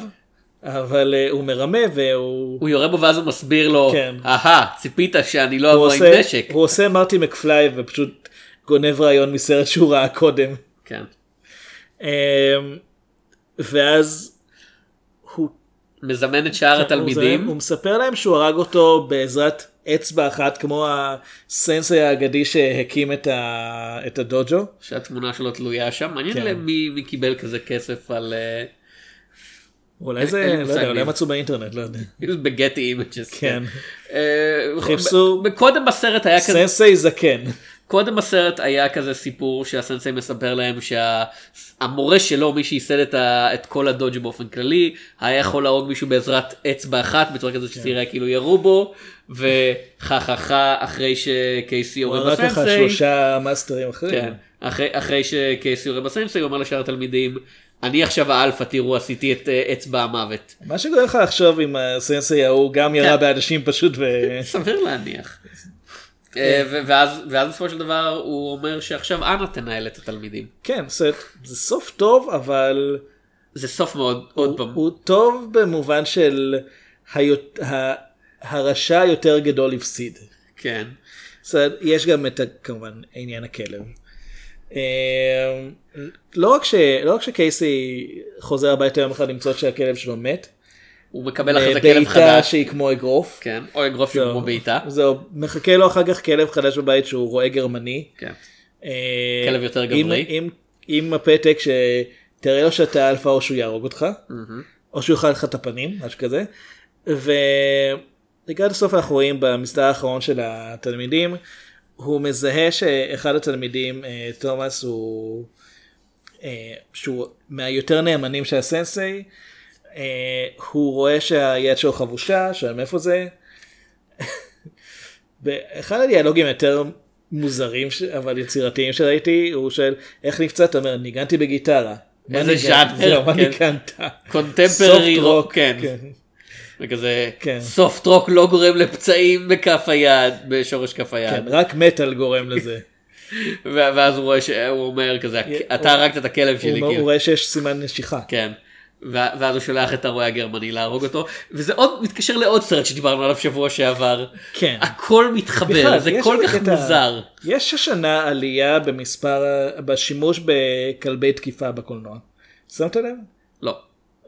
C: אבל אה, הוא מרמה והוא...
B: הוא יורה בו ואז הוא מסביר לו,
C: כן.
B: אהה, ציפית שאני לא אבוא עם
C: עושה,
B: נשק.
C: הוא עושה מרטי מקפליי ופשוט גונב רעיון מסרט שהוא ראה קודם.
B: כן.
C: אה, ואז הוא
B: מזמן את שאר התלמידים.
C: הוא, הוא מספר להם שהוא הרג אותו בעזרת אצבע אחת כמו הסנסי האגדי שהקים את, ה, את הדוג'ו.
B: שהתמונה שלו תלויה שם. מעניין
C: כן.
B: להם מי מי קיבל כזה כסף על... אה,
C: אולי זה, לא יודע, אולי. מצאו באינטרנט, לא יודע.
B: ב Getty Images.
C: כן.
B: אה,
C: חיפשו-
B: קודם בסרט היה כזה,
C: סנסיי זקן.
B: קודם בסרט היה כזה סיפור שהסנסיי מספר להם שהמורה שלו, מי שייסד את, ה, את כל הדוג'ו באופן כללי, היה יכול להרוג מישהו בעזרת אצבע אחת, בצורה כזאת
C: כן.
B: שתראה כאילו ירו בו, חה חה חה אחרי שקייסי
C: הוא
B: יורה
C: הרג לך. שלושה מאסטרים אחרים.
B: כן. אחרי, אחרי שקייסי יורה בסנסei, הוא אומר לשאר התלמידים, אני עכשיו האלפא, תראו, עשיתי את אה, אצבע המוות.
C: מה שגורם לך לחשוב אם הסנסי ההוא גם ירה
B: כן.
C: באנשים פשוט ו...
B: סביר להניח. אה, ו- ואז בסופו של דבר הוא אומר שעכשיו אנא תנהל את התלמידים.
C: כן, זה, זה סוף טוב אבל
B: זה סוף מאוד, עוד פעם.
C: הוא טוב במובן של הרשע יותר גדול הפסיד.
B: כן.
C: יש גם את כמובן עניין הכלב. לא רק, ש, לא רק שקייסי חוזר הביתה יום אחד למצוא שהכלב שלו מת,
B: הוא מקבל אחרי זה כלב
C: בעיטה
B: חדש.
C: שהיא כמו אגרוף.
B: כן. או אגרוף שהוא. כמו בעיטה.
C: זהו, מחכה לו אחר כך כלב חדש בבית שהוא רועה גרמני.
B: כן.
C: אה,
B: כלב יותר
C: עם-
B: גברי.
C: עם- עם הפתק שתראה לו שאתה אלפא או שהוא יהרוג אותך, או שהוא יאכל לך את הפנים, משהו כזה. ולקראת הסוף אנחנו רואים במסדר האחרון של התלמידים, הוא מזהה שאחד התלמידים, אה, תומאס, הוא... אה, שהוא מהיותר נאמנים של הסנסei, אה, הוא רואה שהיד שלו חבושה, שואל מאיפה זה. באחד הדיאלוגים היותר מוזרים אבל יצירתיים שראיתי הוא שואל איך נפצעת אומר ניגנתי בגיטרה.
B: איזה
C: ניגנת?"
B: ז'אנר,
C: מה
B: כן.
C: ניגנת?
B: קונטמפררי
C: Soft
B: רוק.
C: rock,
B: כן.
C: כן.
B: וכזה
C: כן.
B: סופט רוק לא גורם לפצעים בכף היד, בשורש כף היד.
C: כן, רק מטאל גורם לזה.
B: ואז הוא רואה שהוא אומר כזה, אתה הרגת את הכלב שלי. כאילו.
C: הוא רואה שיש סימן נשיכה.
B: כן. ואז הוא שולח את הרועה הגרמני להרוג אותו, וזה עוד מתקשר לעוד סרט שדיברנו עליו שבוע שעבר.
C: כן.
B: הכל מתחבר,
C: בכלל,
B: זה כל כך מוזר.
C: יש השנה עלייה במספר, בשימוש בכלבי תקיפה בקולנוע. שמת לב?
B: לא,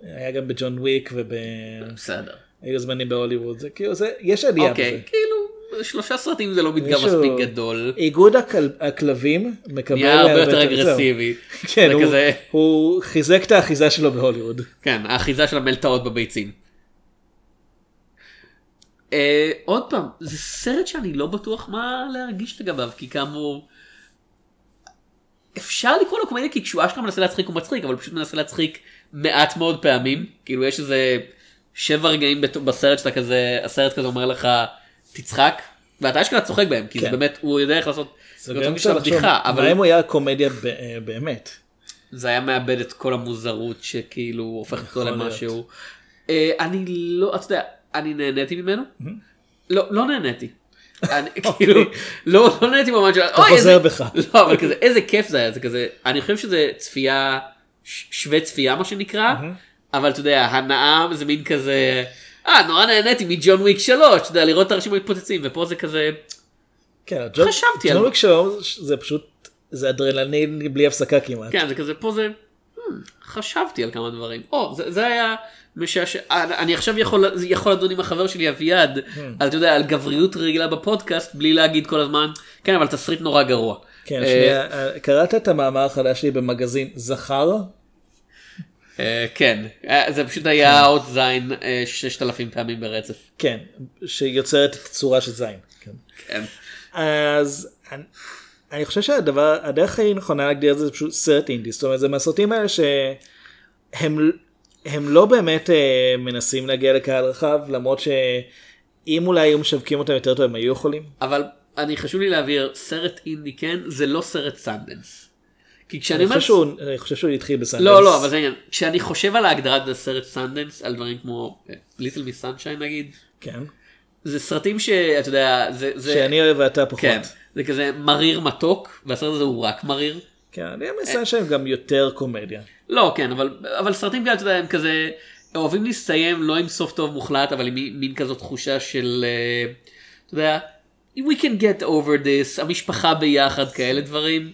C: היה גם בג'ון וויק וב...
B: בסדר.
C: היו זמנים בהוליווד, זה כאילו, זה, יש עלייה
B: אוקיי,
C: בזה.
B: כאילו, שלושה סרטים זה לא מדגם מספיק גדול.
C: איגוד הכל... הכלבים מקבל
B: נהיה הרבה יותר. אגרסיבי.
C: כן, הוא,
B: כזה,
C: הוא חיזק את האחיזה שלו בהוליווד.
B: כן, האחיזה של המלטעות בביצים. אה, עוד פעם, זה סרט שאני לא בטוח מה להרגיש לגביו, כי כאמור, אפשר לקרוא לו קומדיה כי כשהוא אשכרה מנסה להצחיק הוא מצחיק, אבל הוא פשוט מנסה להצחיק מעט מאוד פעמים. כאילו יש איזה שבע רגעים בסרט שאתה כזה, הסרט כזה אומר לך, תצחק, ואתה אשכרה צוחק בהם, כי זה
C: כן.
B: באמת, הוא יודע איך לעשות,
C: זה גם אפשר לחשוב,
B: הבדיחה,
C: מה
B: אבל
C: אם הוא היה קומדיה אה, באמת?
B: זה היה מאבד את כל המוזרות שכאילו הופך אותו. למשהו. אה, אני לא, אתה יודע, אני נהניתי ממנו? לא, לא נהניתי. אני כאילו, לא, לא נהניתי במובן של,
C: אתה חוזר בך.
B: לא, אבל כזה, איזה כיף זה היה, זה כזה, אני חושב שזה צפייה, שווה צפייה מה שנקרא, אבל אתה יודע, הנאה זה מין כזה, אה, נורא נהניתי מג'ון וויק 3, אתה יודע, לראות את האנשים מתפוצצים, ופה זה כזה,
C: כן, הג'ון-
B: חשבתי על-
C: ג'ון וויק שלוש זה פשוט, זה אדרנלין בלי הפסקה כמעט.
B: כן, זה כזה, פה זה, "Hmm, חשבתי על כמה דברים. או, זה, זה היה משעשע, אני עכשיו יכול, יכול לדון עם החבר שלי אביעד, על, אתה יודע, על גבריות רגילה בפודקאסט, בלי להגיד כל הזמן, כן, אבל תסריט נורא גרוע.
C: כן,
B: אה,
C: שנייה, אה, קראת את המאמר החדש שלי במגזין זכר?
B: אה, כן, אה, זה פשוט היה אות זין אה, ששת אלפים פעמים ברצף.
C: כן, שיוצרת את הצורה של זין. כן.
B: כן.
C: אז אני, אני חושב שהדבר, הדרך הכי נכונה להגדיר את זה זה פשוט סרט אינדי, זאת אומרת זה מהסרטים האלה שהם הם לא באמת אה, מנסים להגיע לקהל רחב, למרות שאם אולי היו משווקים אותם יותר טוב הם היו יכולים.
B: אבל אני חשוב לי להבהיר, סרט אינדי כן, זה לא סרט סנדנס. כי כשאני
C: אני
B: אומר...
C: אני חושב שהוא התחיל בסנדנס.
B: לא, לא, אבל זה העניין. כשאני חושב על ההגדרת הסרט סנדנס, על דברים כמו Little Miss Sunshine נגיד,
C: כן.
B: זה סרטים שאתה יודע, זה... זה-
C: שאני אוהב ואתה פחות.
B: כן, זה כזה מריר מתוק, והסרט הזה הוא רק מריר.
C: כן, אני מסיים שהם גם יותר קומדיה.
B: לא, כן, אבל, אבל סרטים כאלה, אתה יודע, הם כזה, אוהבים להסתיים לא עם סוף טוב מוחלט, אבל עם מין מין כזאת תחושה של, אה, אתה יודע, we can get over this, המשפחה ביחד, כאלה דברים.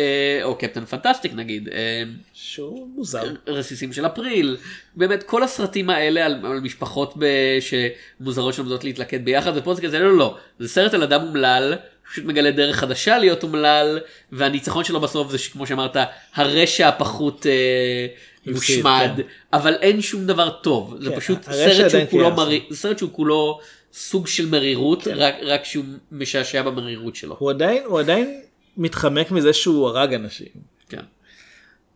B: אה, או קפטן פנטסטיק נגיד, אה,
C: שהוא מוזר.
B: רסיסים של אפריל, באמת כל הסרטים האלה על, על משפחות ב, שמוזרות שעומדות להתלכד ביחד, ופה זה כזה לא לא לא, זה סרט על אדם אומלל, פשוט מגלה דרך חדשה להיות אומלל, והניצחון שלו בסוף זה כמו שאמרת, הרשע הפחות אה, מושמד,
C: כן.
B: אבל אין שום דבר טוב, זה
C: כן,
B: פשוט
C: הרשע
B: סרט שהוא כולו. מרי... זה סרט שהוא כולו סוג של מרירות,
C: כן.
B: רק, רק שהוא משעשע במרירות שלו.
C: הוא עדיין, הוא עדיין מתחמק מזה שהוא הרג אנשים.
B: כן.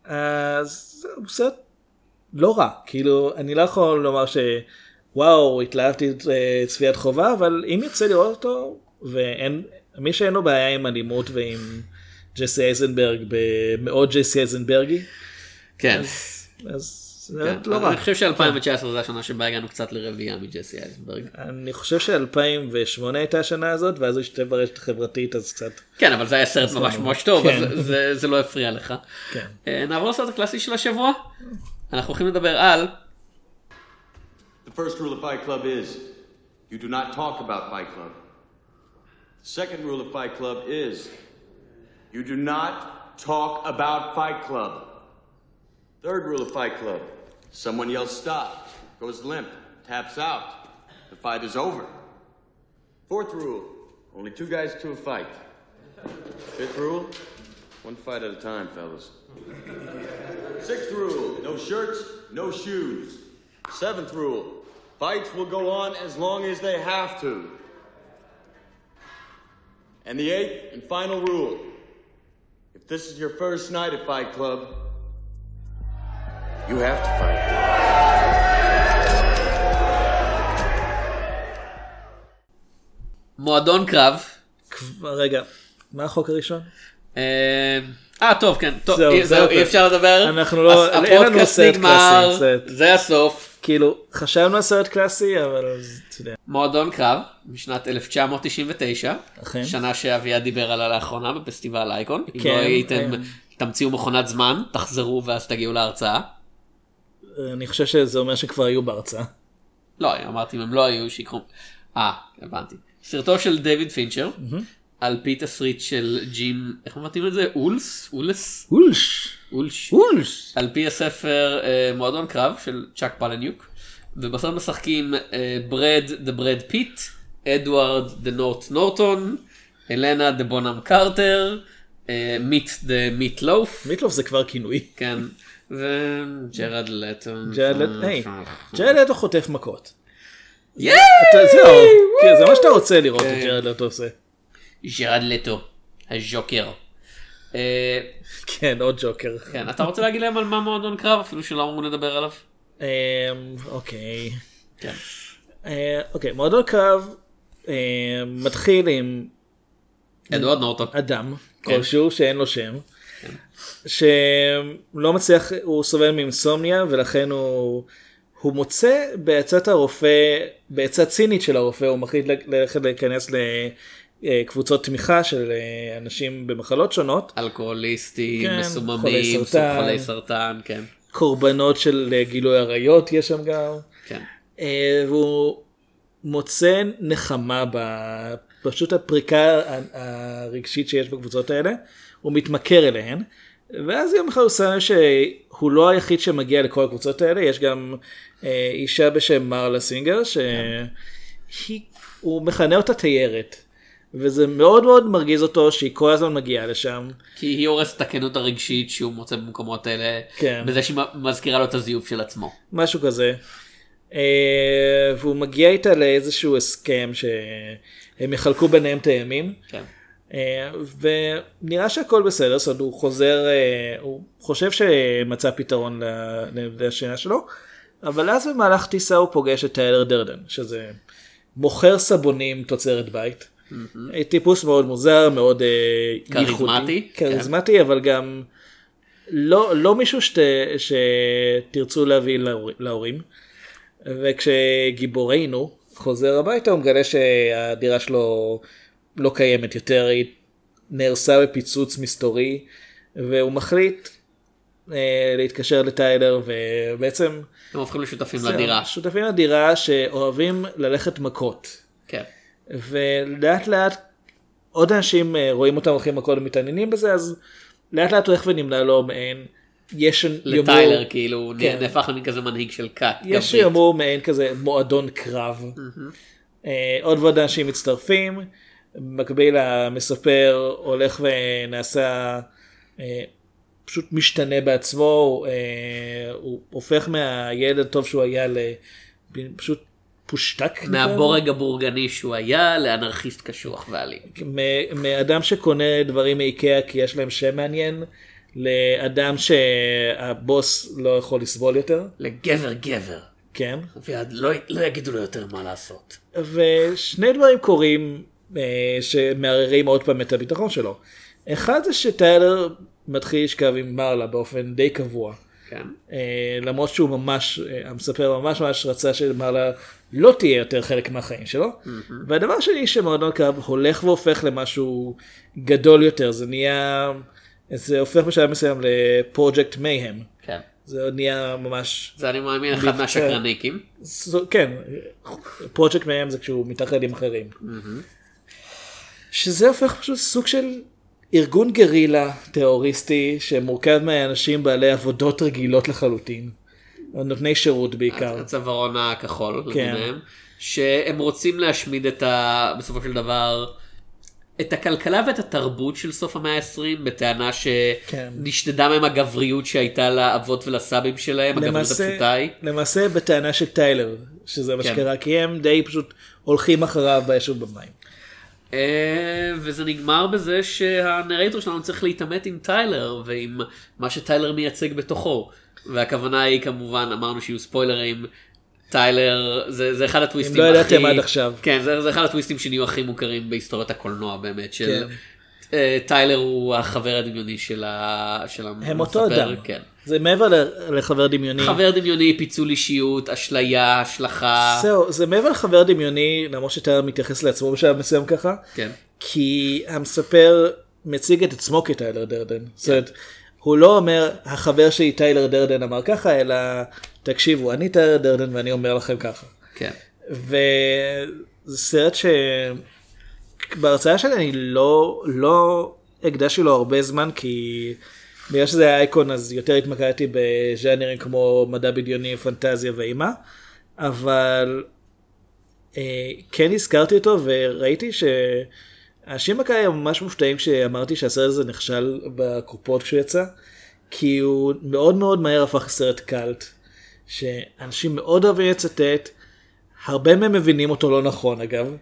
C: אז זה סרט לא רע. כאילו, אני לא יכול לומר שוואו, התלהבתי את אה, צפיית חובה, אבל אם יוצא לראות אותו, ואין, מי שאין לו בעיה עם אלימות ועם ג'סי אייזנברג במאוד ג'סי אייזנברגי,
B: כן.
C: אז זה
B: כן.
C: לא רע.
B: אני חושב ש-2019 זה השנה שבה הגענו קצת לרביעייה מג'סי אייזנברג.
C: אני חושב ש-2008 הייתה השנה הזאת, ואז הוא השתתף ברשת החברתית, אז קצת...
B: כן, אבל זה היה סרט ממש ממש טוב,
C: כן.
B: אז זה- זה- זה לא הפריע לך.
C: כן.
B: אה, נעבור לסרט הקלאסי של השבוע. אנחנו הולכים לדבר על
G: The first rule of Fight Club is you do not talk about Fight Club. The second rule of Fight Club is you do not talk about Fight Club. Third rule of Fight Club someone yells stop, goes limp, taps out. The fight is over. Fourth rule only two guys to a fight. Fifth rule one fight at a time, fellas. Sixth rule, no shirts, no shoes. Seventh rule, fights will go on as long as they have to. And the eighth and final rule, if this is your first night at Fight Club, you have to fight.
B: מועדון קרב.
C: רגע, מה החוק הראשון?
B: אה, אה, טוב, כן, טוב,
C: זהו,
B: אי-
C: זהו,
B: זהו,
C: כן.
B: אי אפשר לדבר.
C: אנחנו לא- אין לנו סרט קלאסי.
B: זה הסוף.
C: כאילו, חשבנו על סרט קלאסי, אבל אז, אתה יודע.
B: מועדון קרב משנת 1999,
C: אכן.
B: שנה שאביעד דיבר עליה לאחרונה בפסטיבל אייקון. אם
C: כן,
B: לא הייתם,
C: כן.
B: תמציאו מכונת זמן, תחזרו ואז תגיעו להרצאה.
C: אני חושב שזה אומר שכבר היו בהרצאה.
B: לא, אמרתי אם הם לא היו שיקחו. אה, הבנתי. סרטו של דיוויד פינצ'ר, על פי תסריט של ג'ים, איך מבטאים את זה? אולס? אולס?
C: אולס,
B: אולס.
C: אולס.
B: על פי הספר אה, מועדון קרב של צ'אק פולניוק. ובסרט משחקים אה, ברד דה ברד פיט, אדוארד דה נורט נורטון, הלנה דה בונהם קרטר, אה, מיט דה מיט לואף,
C: מיטלואף זה כבר כינוי.
B: כן, וג'רד לטו.
C: ג'רד לט- היי, ג'רד לטו חוטף מכות.
B: ייי!
C: זהו, כן, זה מה שאתה רוצה לראות
B: כן.
C: את ג'רד לטו עושה.
B: ג'רד לטו, הג'וקר. אה,
C: כן, עוד ג'וקר.
B: כן, אתה רוצה להגיד להם על מה מועדון קרב אפילו שלא אמרו לדבר עליו?
C: אמ, אוקיי.
B: כן.
C: אה, אוקיי, מועדון קרב אה, מתחיל עם
B: אדוארד נורטון.
C: אדם
B: כן.
C: כלשהו שאין לו שם, שלא מצליח, הוא סובל מאינסומניה ולכן הוא, הוא מוצא בעצת הרופא, בעצה צינית של הרופא, הוא מחליט ללכת להיכנס לקבוצות תמיכה של אנשים במחלות שונות,
B: אלכוהוליסטים,
C: כן,
B: מסוממים,
C: חולי סרטן.
B: חולי סרטן, כן.
C: קורבנות של גילוי עריות יש שם גם,
B: כן.
C: אה, והוא מוצא נחמה ב- פשוט הפריקה הרגשית שיש בקבוצות האלה, הוא מתמכר אליהן, ואז יום אחד הוא שם שהוא לא היחיד שמגיע לכל הקבוצות האלה, יש גם אה, אישה בשם מרלה סינגר, שהוא מכנה אותה תיירת, וזה מאוד מאוד מרגיז אותו שהיא כל הזמן מגיעה לשם.
B: כי היא הורסת את הכנות הרגשית שהוא מוצא במקומות האלה,
C: כן.
B: בזה שהיא מזכירה לו את הזיוף של עצמו.
C: משהו כזה. אה, והוא מגיע איתה לאיזשהו הסכם שהם יחלקו ביניהם את הימים.
B: כן.
C: אה, ונראה שהכל בסדר, זאת אומרת הוא חוזר, אה, הוא חושב שמצא פתרון לשינה שלו, אבל אז במהלך טיסה הוא פוגש את טיילר דרדן, שזה מוכר סבונים תוצרת בית. טיפוס מאוד מוזר, מאוד
B: כריזמטי,
C: ייחודי,
B: כן.
C: כריזמטי, אבל גם לא, לא מישהו שת, שתרצו להביא להור- להורים. וכשגיבורנו חוזר הביתה הוא מגלה שהדירה שלו לא קיימת יותר, היא נהרסה בפיצוץ מסתורי, והוא מחליט אה, להתקשר לטיילר ובעצם
B: הם הופכים לשותפים
C: זהו,
B: לדירה.
C: שותפים לדירה שאוהבים ללכת מכות.
B: כן.
C: ולאט לאט עוד אנשים אה, רואים אותם הולכים מכות ומתעניינים בזה אז לאט לאט הולך ונמנה לו מעין יש
B: לטיילר כאילו
C: כן.
B: נהפך למין כזה מנהיג של כת.
C: יש. שיאמרו מעין כזה מועדון קרב. אה, עוד ועוד אנשים מצטרפים. במקביל המספר הולך ונעשה אה, פשוט משתנה בעצמו אה, הוא הופך מהילד הטוב שהוא היה לפשוט פושטק.
B: מהבורג הבורגני שהוא היה לאנרכיסט קשוח ואלים.
C: מ- מאדם שקונה דברים מאיקאה כי יש להם שם מעניין לאדם שהבוס לא יכול לסבול יותר
B: לגבר גבר.
C: כן
B: ולא לא יגידו לו יותר מה לעשות.
C: ושני דברים קורים שמערערים עוד פעם את הביטחון שלו. אחד זה שטיילר מתחיל לשכב עם מרלה באופן די קבוע.
B: כן.
C: אה, למרות שהוא ממש, אה, המספר ממש ממש רצה שמרלה לא תהיה יותר חלק מהחיים שלו. והדבר שני שמועדון קרב הולך והופך למשהו גדול יותר, זה נהיה, זה הופך בשלב מסוים לפרויקט מייהם.
B: כן.
C: זה אחד ממש,
B: זה אני מאמין אחד. מהשקרניקים.
C: כן, פרויקט מייהם זה כשהוא מתאחד עם אחרים. שזה הופך פשוט סוג של ארגון גרילה טרוריסטי שמורכב מאנשים בעלי עבודות רגילות לחלוטין. נותני שירות בעיקר.
B: הצווארון הכחול
C: כן.
B: למיניהם. שהם רוצים להשמיד את ה... בסופו של דבר. את הכלכלה ואת התרבות של סוף המאה ה-20 בטענה
C: כן.
B: שנשדדה מהם הגבריות שהייתה לאבות ולסבים שלהם, הגבריות
C: למעשה,
B: הפשוטה היא.
C: למעשה בטענה של טיילר, שזה מה
B: כן.
C: שקרה, כי הם די פשוט הולכים אחריו באש ובמים.
B: אה, וזה נגמר בזה שהנרייטור שלנו צריך להתעמת עם טיילר ועם מה שטיילר מייצג בתוכו. והכוונה היא כמובן אמרנו שיהיו ספוילרים. טיילר זה, זה אחד הטוויסטים
C: אם לא
B: הכי...
C: ידעתם עד עכשיו.
B: כן זה, זה אחד הטוויסטים שנהיו הכי מוכרים בהיסטוריית הקולנוע באמת של
C: כן.
B: אה, טיילר הוא החבר הדמיוני של, ה, של
C: הם אותו
B: המספר,
C: אדם.
B: כן.
C: זה מעבר לחבר דמיוני.
B: חבר דמיוני פיצול אישיות אשליה השלכה
C: זהו, זה מעבר לחבר דמיוני, למרות שטיילר מתייחס לעצמו בשלב מסוים ככה,
B: כן.
C: כי המספר מציג את עצמו כטיילר דרדן. זאת אומרת, הוא לא אומר, החבר שלי טיילר דרדן אמר ככה, אלא תקשיבו, אני טיילר דרדן ואני אומר לכם ככה.
B: כן.
C: וזה סרט שבהרצאה שלי אני לא, לא הקדשתי לו הרבה זמן כי בגלל שזה היה אייקון אז יותר התמקדתי בז'אנרים כמו מדע בדיוני, פנטזיה ואימה, אבל אה, כן הזכרתי אותו וראיתי שאנשים בקהל היו ממש מופתעים כשאמרתי שהסרט הזה נכשל בקופות כשהוא יצא, כי הוא מאוד מאוד מהר הפך לסרט קאלט, שאנשים מאוד אוהבים לצטט, הרבה מהם מבינים אותו לא נכון אגב.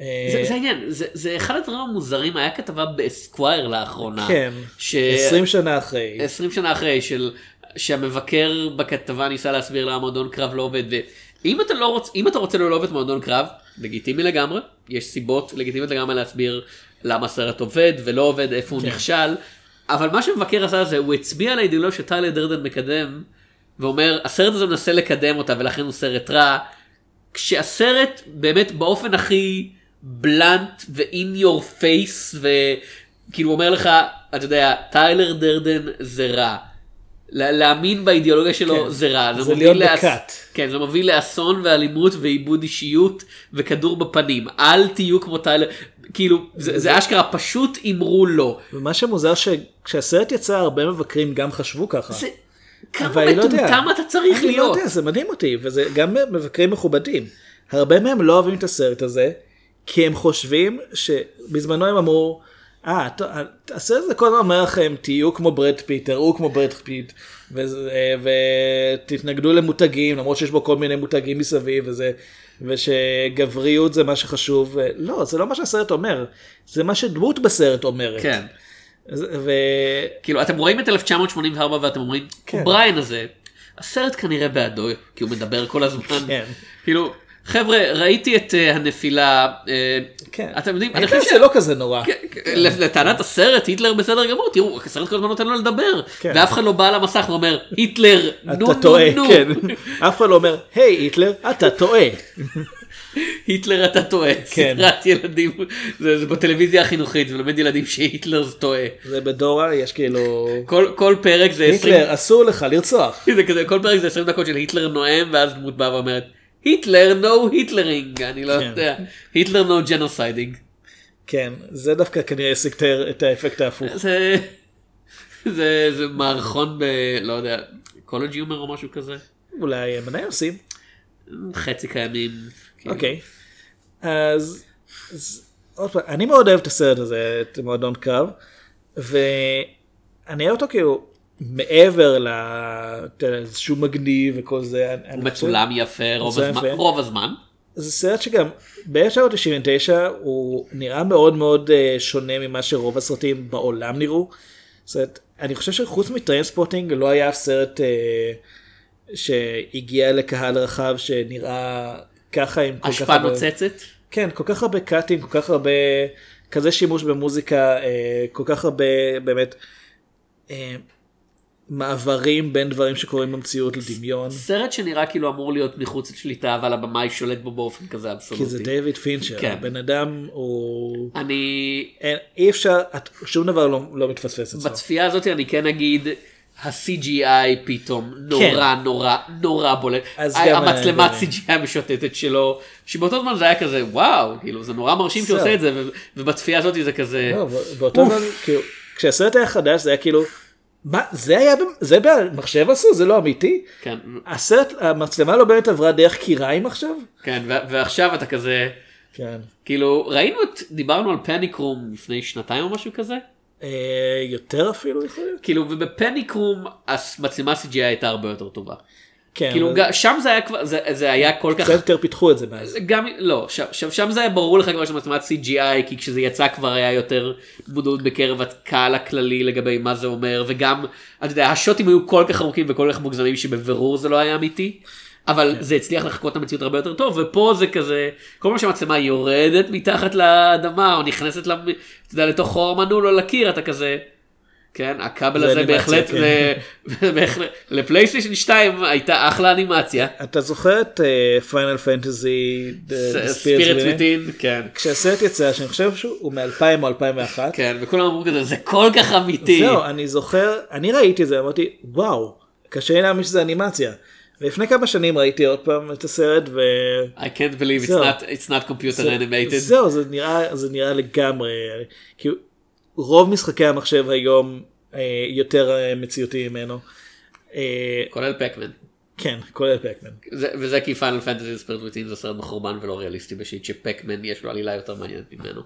C: אה,
B: זה, זה העניין, זה, זה אחד הדברים המוזרים, היה כתבה באסקווייר לאחרונה.
C: כן,
B: ש...
C: 20 שנה אחרי.
B: 20 שנה אחרי, של... שהמבקר בכתבה ניסה להסביר למה מועדון קרב לא עובד. ואם אתה, לא רוצ... אתה רוצה לא לאהוב את מועדון קרב, לגיטימי לגמרי, יש סיבות לגיטימיות לגמרי להסביר למה הסרט עובד ולא עובד, איפה הוא
C: כן.
B: נכשל. אבל מה שמבקר עשה זה, הוא הצביע על האידאולוגיה שטיילר דרדן מקדם, ואומר, הסרט הזה מנסה לקדם אותה ולכן הוא סרט רע. כשהסרט באמת באופן הכי בלנט ו-in your face וכאילו אומר לך אתה יודע טיילר דרדן זה רע. לה- להאמין באידיאולוגיה שלו
C: כן.
B: זה רע.
C: זה
B: מוביל
C: להיות
B: לאס-
C: בכת.
B: כן זה מביא לאסון ואלימות ואיבוד אישיות וכדור בפנים אל תהיו כמו טיילר כאילו זה, זה אשכרה פשוט אמרו לא.
C: ומה שמוזר שכשהסרט יצא הרבה מבקרים גם חשבו ככה.
B: זה כמה
C: אני לא.
B: מטומטם אתה צריך
C: אני לא
B: להיות.
C: יודע, זה מדהים אותי, וזה גם מבקרים מכובדים. הרבה מהם לא אוהבים את הסרט הזה, כי הם חושבים שבזמנו הם אמרו, אה, ט- הסרט הזה כל הזמן אומר לכם, תהיו כמו ברד פיט, תראו כמו ברד פיט, וזה- ותתנגדו למותגים, למרות שיש בו כל מיני מותגים מסביב, וזה, ושגבריות זה מה שחשוב. לא, זה לא מה שהסרט אומר, זה מה שדמות בסרט אומרת.
B: כן.
C: ו...
B: כאילו אתם רואים את 1984 ואתם אומרים,
C: כן.
B: בריין הזה, הסרט כנראה בעדו, כי הוא מדבר כל הזמן.
C: כן.
B: כאילו, חבר'ה, ראיתי את אה, הנפילה, אה,
C: כן.
B: אתם יודעים, אני
C: היטלר
B: חושב
C: זה לא כזה נורא.
B: כן, כן, לטענת הסרט היטלר בסדר גמור תראו הסרט כל הזמן נותן לו לדבר
C: כן.
B: ואף אחד לא בא על המסך ואומר היטלר נו נו
C: טועה,
B: נו
C: כן. אף אחד לא אומר, היי היטלר, אתה טועה.
B: היטלר אתה טועה
C: כן.
B: סדרת ילדים זה זה בטלוויזיה החינוכית זה מלמד ילדים שהיטלר זה טועה
C: זה בדורה, יש כאילו...
B: כל כל פרק זה 20
C: היטלר, אסור לך לרצוח.
B: זה כזה כל פרק זה 20 דקות של היטלר נואם ואז דמות באה ואומרת היטלר no Hitlering אני לא
C: כן.
B: יודע היטלר no genociding
C: כן, זה דווקא כנראה השיג את- האפקט ההפוך.
B: זה מערכון ב... לא יודע CollegeHumor או משהו כזה
C: אולי עדיין עושים.
B: חצי קיימים. כאילו.
C: אוקיי. אז, אז עוד פעם, אני מאוד אוהב את הסרט הזה, את מועדון קרב, ואני אוהב אותו כאילו מעבר ל... אתה יודע, שהוא מגניב וכל זה.
B: הוא
C: אני חושב-
B: מצולם יפה רוב
C: מצולם
B: הזמן,
C: יפה.
B: רוב הזמן.
C: זה סרט שגם ב-1999 הוא נראה מאוד מאוד אה, שונה ממה שרוב הסרטים בעולם נראו. אומרת, אני חושב שחוץ מטרנספורטינג לא היה אף סרט אה, שהגיע לקהל רחב שנראה ככה עם כל כך
B: השפעה
C: הרבה...
B: נוצצת.
C: כן, כל כך הרבה קאטים, כל כך הרבה, כזה שימוש במוזיקה, אה, כל כך הרבה באמת אה, מעברים בין דברים שקורים במציאות לדמיון.
B: סרט שנראה כאילו אמור להיות מחוץ לשליטה אבל הבמאי שולט בו באופן כזה
C: כי
B: אבסולוטי.
C: זה דיוויד פינצ'ר,
B: כן.
C: הבן אדם הוא...
B: אני
C: אין, אי אפשר, את- שום דבר לא, לא מתפספס אצלו.
B: בצפייה הזאת אני כן אגיד. ה-CGI פתאום נורא נורא נורא בולט.
C: כן. גם
B: המצלמת
C: אני-
B: CGI המשוטטת שלו, שבאותו זמן זה היה כזה וואו, כאילו זה נורא מרשים שהוא
C: זהו.
B: עושה את זה, ובצפייה הזאת זה כזה,
C: לא, באותו זמן, כאילו, כשהסרט היה חדש זה היה כאילו, מה, זה היה, זה במחשב עשו? זה לא אמיתי?
B: כן,
C: הסרט, המצלמה לא באמת עברה דרך קיריים עכשיו?
B: כן, ועכשיו אתה כזה,
C: כן.
B: כאילו ראינו את, דיברנו על פניק רום לפני שנתיים או משהו כזה,
C: אה, יותר אפילו יכול להיות?
B: כאילו ובפניק רום המצלמה CGI הייתה הרבה יותר טובה.
C: כן,
B: כאילו
C: אבל
B: שם זה היה כבר, זה, זה היה כל כך,
C: קצת יותר פיתחו את זה מאז.
B: גם, לא, שם, שם, שם זה היה ברור לך כבר שמצלמת CGI, כי כשזה יצא כבר היה יותר מודעות בקרב הקהל הכללי לגבי מה זה אומר, וגם, אתה יודע, השוטים היו כל כך ארוכים וכל כך מוגזמים שבבירור זה לא היה אמיתי. אבל זה הצליח לחקות את המציאות הרבה יותר טוב ופה זה כזה כל פעם שהמצלמה יורדת מתחת לאדמה או נכנסת למ- אתה יודע, לתוך חור המנעול או לקיר אתה כזה. כן הכבל
C: זה
B: הזה בהחלט
C: כן.
B: בהחלט- לפלייסטיישן 2 הייתה אחלה אנימציה.
C: אתה זוכר את פיינל פנטזי
B: ספיריט וויטין כן.
C: כשהסרט יצא שאני חושב שהוא מ-2000 או 2001
B: כן וכולם אמרו כזה זה כל כך אמיתי.
C: זהו אני זוכר אני ראיתי את זה אמרתי וואו קשה לי להאמין שזה אנימציה. ולפני כמה שנים ראיתי עוד פעם את הסרט ו...
B: I can't believe it's not it's not computer animated.
C: זהו זה נראה זה נראה לגמרי כאילו רוב משחקי המחשב היום אה, יותר אה, מציאותי ממנו. אה,
B: כולל פקמן.
C: כן כולל פקמן.
B: זה- וזה כי Final Fantasy Spirits Within זה סרט מחורבן ולא ריאליסטי ב shit שפקמן יש לו עלילה יותר מעניינת ממנו.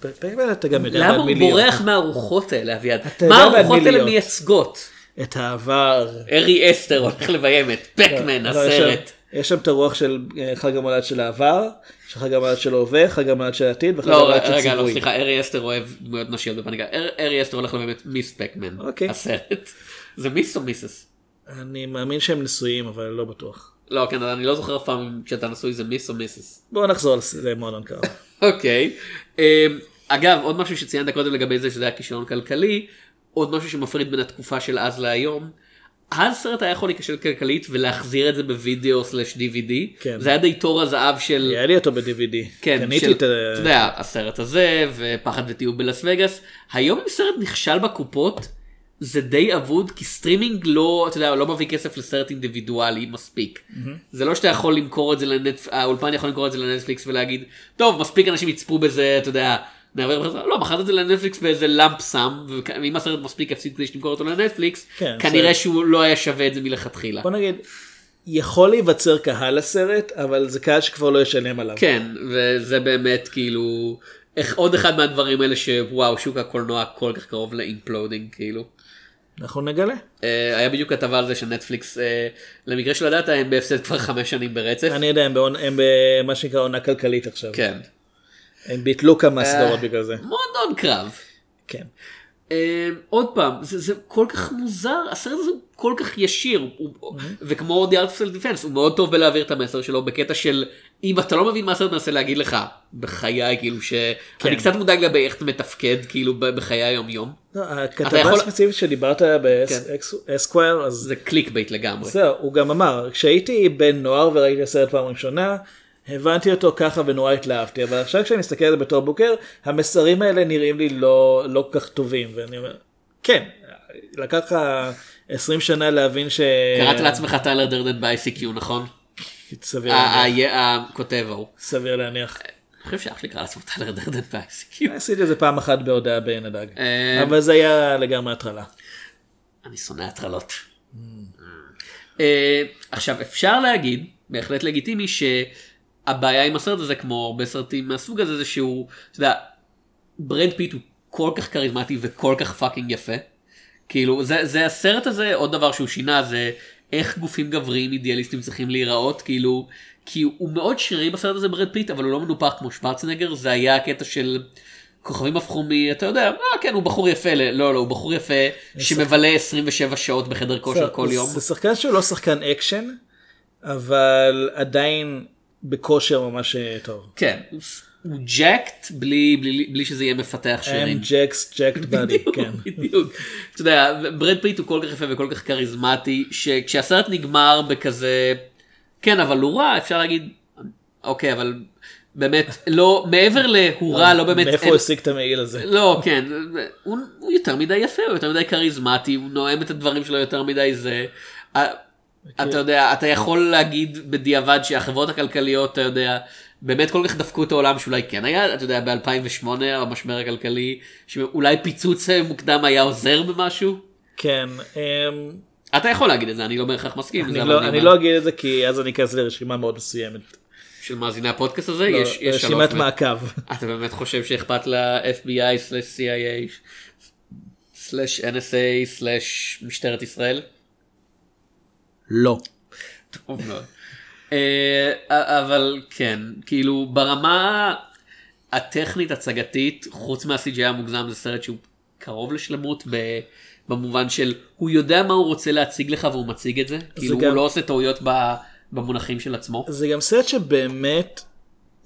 C: פקמן אתה גם יודע
B: למה הוא. בורח מהרוחות האלה אביעד? מה
C: מי
B: האלה. מייצגות?
C: את העבר.
B: ארי אסטר הולך לביים את פקמן
C: לא, שם-
B: הסרט.
C: יש שם את הרוח של אה, חג המולד של העבר, של חג המולד של ההווה, חג המולד של העתיד וחג
B: לא
C: של
B: רגע לא
C: ציווי.
B: סליחה ארי אסטר אוהב דמויות נשיות בפאניקה. אר- ארי אסטר הולך את Ms. Pac-Man
C: אוקיי.
B: הסרט. זה Miss או Mrs.?
C: אני מאמין שהם נשואים אבל לא בטוח.
B: לא כן אני לא זוכר אף פעם כשאתה נשוי זה Miss או Mrs..
C: בואו נחזור למועדון קרב.
B: אוקיי. אמ, אגב עוד משהו שציינת קודם לגבי זה שזה היה כישלון כלכלי עוד משהו שמפריד בין התקופה של אז להיום. אז סרט היה יכול להיכשל כלכלית ולהחזיר את זה בווידאו slash DVD.
C: כן.
B: זה היה די תור הזהב של
C: היה לי אותו ב-DVD.
B: כן,
C: קניתי
B: של,
C: את ה...
B: אתה יודע, הסרט הזה ופחד ותיעוב בלאס וגאס. היום אם סרט נכשל בקופות זה די אבוד כי סטרימינג לא, אתה יודע, לא מביא כסף לסרט אינדיבידואלי מספיק. זה לא שאתה יכול למכור את זה לנטפליקס, האולפן יכול למכור את זה לנטפליקס ולהגיד, טוב, מספיק אנשים יצפו בזה, אתה יודע. לא, מכרת את זה לנטפליקס באיזה lump sum, ואם הסרט מספיק הפסיד כדי שתמכור אותו לנטפליקס,
C: כן,
B: כנראה
C: זה-
B: שהוא לא היה שווה את זה מלכתחילה.
C: בוא נגיד, יכול להיווצר קהל לסרט, אבל זה קהל שכבר לא ישלם עליו.
B: כן, וזה באמת כאילו, איך, עוד אחד מהדברים האלה שוואו, שוק הקולנוע כל כך קרוב ל imploding כאילו.
C: אנחנו נגלה.
B: אה, היה בדיוק כתבה על זה שנטפליקס, אה, למקרה של הדאטה הם בהפסד כבר חמש שנים ברצף.
C: אני יודע, הם בעונ- הם במה שנקרא עונה כלכלית עכשיו.
B: כן.
C: הם ביטלו כמה
B: אה.
C: סדרות בגלל זה.
B: מועדון קרב.
C: כן.
B: אה, עוד פעם, זה, זה כל כך מוזר, הסרט הזה הוא כל כך ישיר, הוא, וכמו The Art of Self Defense, הוא מאוד טוב בלהעביר את המסר שלו בקטע של אם אתה לא מבין מה הסרט מנסה להגיד לך בחיי כאילו שאני
C: כן.
B: קצת מודאג לגבי איך אתה מתפקד כאילו בחיי היום יום
C: לא, הכתבה
B: יכול-
C: הספציפית שדיברת באסקוויר, אז
B: זה clickbait לגמרי.
C: זהו, הוא גם אמר, כשהייתי בן נוער וראיתי את הסרט פעם ראשונה, הבנתי אותו ככה ונורא התלהבתי, אבל עכשיו כשאני מסתכל על זה בתור בוגר, המסרים האלה נראים לי לא, לא כך טובים, ואני אומר, כן, לקח לך 20 שנה להבין ש...
B: קראת לעצמך טיילר דרדן ב-ICQ נכון?
C: סביר להניח.
B: הכותב ההוא.
C: סביר להניח.
B: אני חושב שאח שלי קרא לעצמו טיילר דרדן ב-ICQ.
C: עשיתי את זה פעם אחת בהודעה בעין הדג,
B: אה,
C: אבל זה היה לגמרי הטרלה.
B: אני שונא הטרלות. אה, עכשיו אפשר להגיד בהחלט לגיטימי שהבעיה עם הסרט הזה כמו הרבה סרטים מהסוג הזה זה שהוא אתה יודע, ברד פיט הוא כל כך כריזמטי וכל כך fucking יפה. כאילו זה, זה הסרט הזה עוד דבר שהוא שינה זה איך גופים גבריים אידיאליסטים צריכים להיראות כאילו כי הוא מאוד שרירי בסרט הזה ברד פיט אבל הוא לא מנופח כמו שוורצנגר זה היה הקטע של כוכבים הפכו מ... אתה יודע, אה, כן הוא בחור יפה, לא לא הוא בחור יפה שמבלה 27 שעות בחדר כושר כל יום.
C: זה שחקן שהוא לא שחקן אקשן, אבל עדיין בכושר ממש אה, טוב.
B: כן, הוא- ג'קט בלי, בלי, בלי שזה יהיה מפתח שרירים.
C: I'm Jack's Jacked Body, כן.
B: בדיוק. אתה יודע, ברד פיט הוא כל כך יפה וכל כך כריזמטי, שכשהסרט נגמר בכזה, כן אבל הוא רע, אפשר להגיד, אוקיי אבל באמת, לא, מעבר להוא רע, לא באמת,
C: מאיפה הוא השיג את המעיל הזה?
B: לא, כן, הוא, הוא יותר מדי יפה, הוא יותר מדי כריזמטי, הוא נואם את הדברים שלו יותר מדי זה. אתה יודע, אתה יכול להגיד בדיעבד שהחברות הכלכליות, אתה יודע, באמת כל כך דפקו את העולם שאולי כן היה, אתה יודע, ב-2008 המשבר הכלכלי, שאולי פיצוץ אה, מוקדם היה עוזר במשהו.
C: כן. אמ,
B: אתה יכול להגיד את זה, אני לא בהכרח מסכים.
C: אני לא- אני לא אגיד את זה כי אז אני אכנס לרשימה מאוד מסוימת.
B: של מאזיני הפודקאסט הזה,
C: לא,
B: יש, יש
C: רשימת
B: שלוש-
C: מעקב.
B: אתה באמת חושב שאכפת ל-FBI/CIA/NSA משטרת ישראל?
C: לא.
B: טוב מאוד. אה, אבל כן, כאילו ברמה הטכנית הצגתית, חוץ מה-CGI המוגזם זה סרט שהוא קרוב לשלמות ב- במובן של הוא יודע מה הוא רוצה להציג לך והוא מציג את זה, כאילו
C: גם-
B: הוא לא עושה טעויות ב- במונחים של עצמו.
C: זה גם סרט שבאמת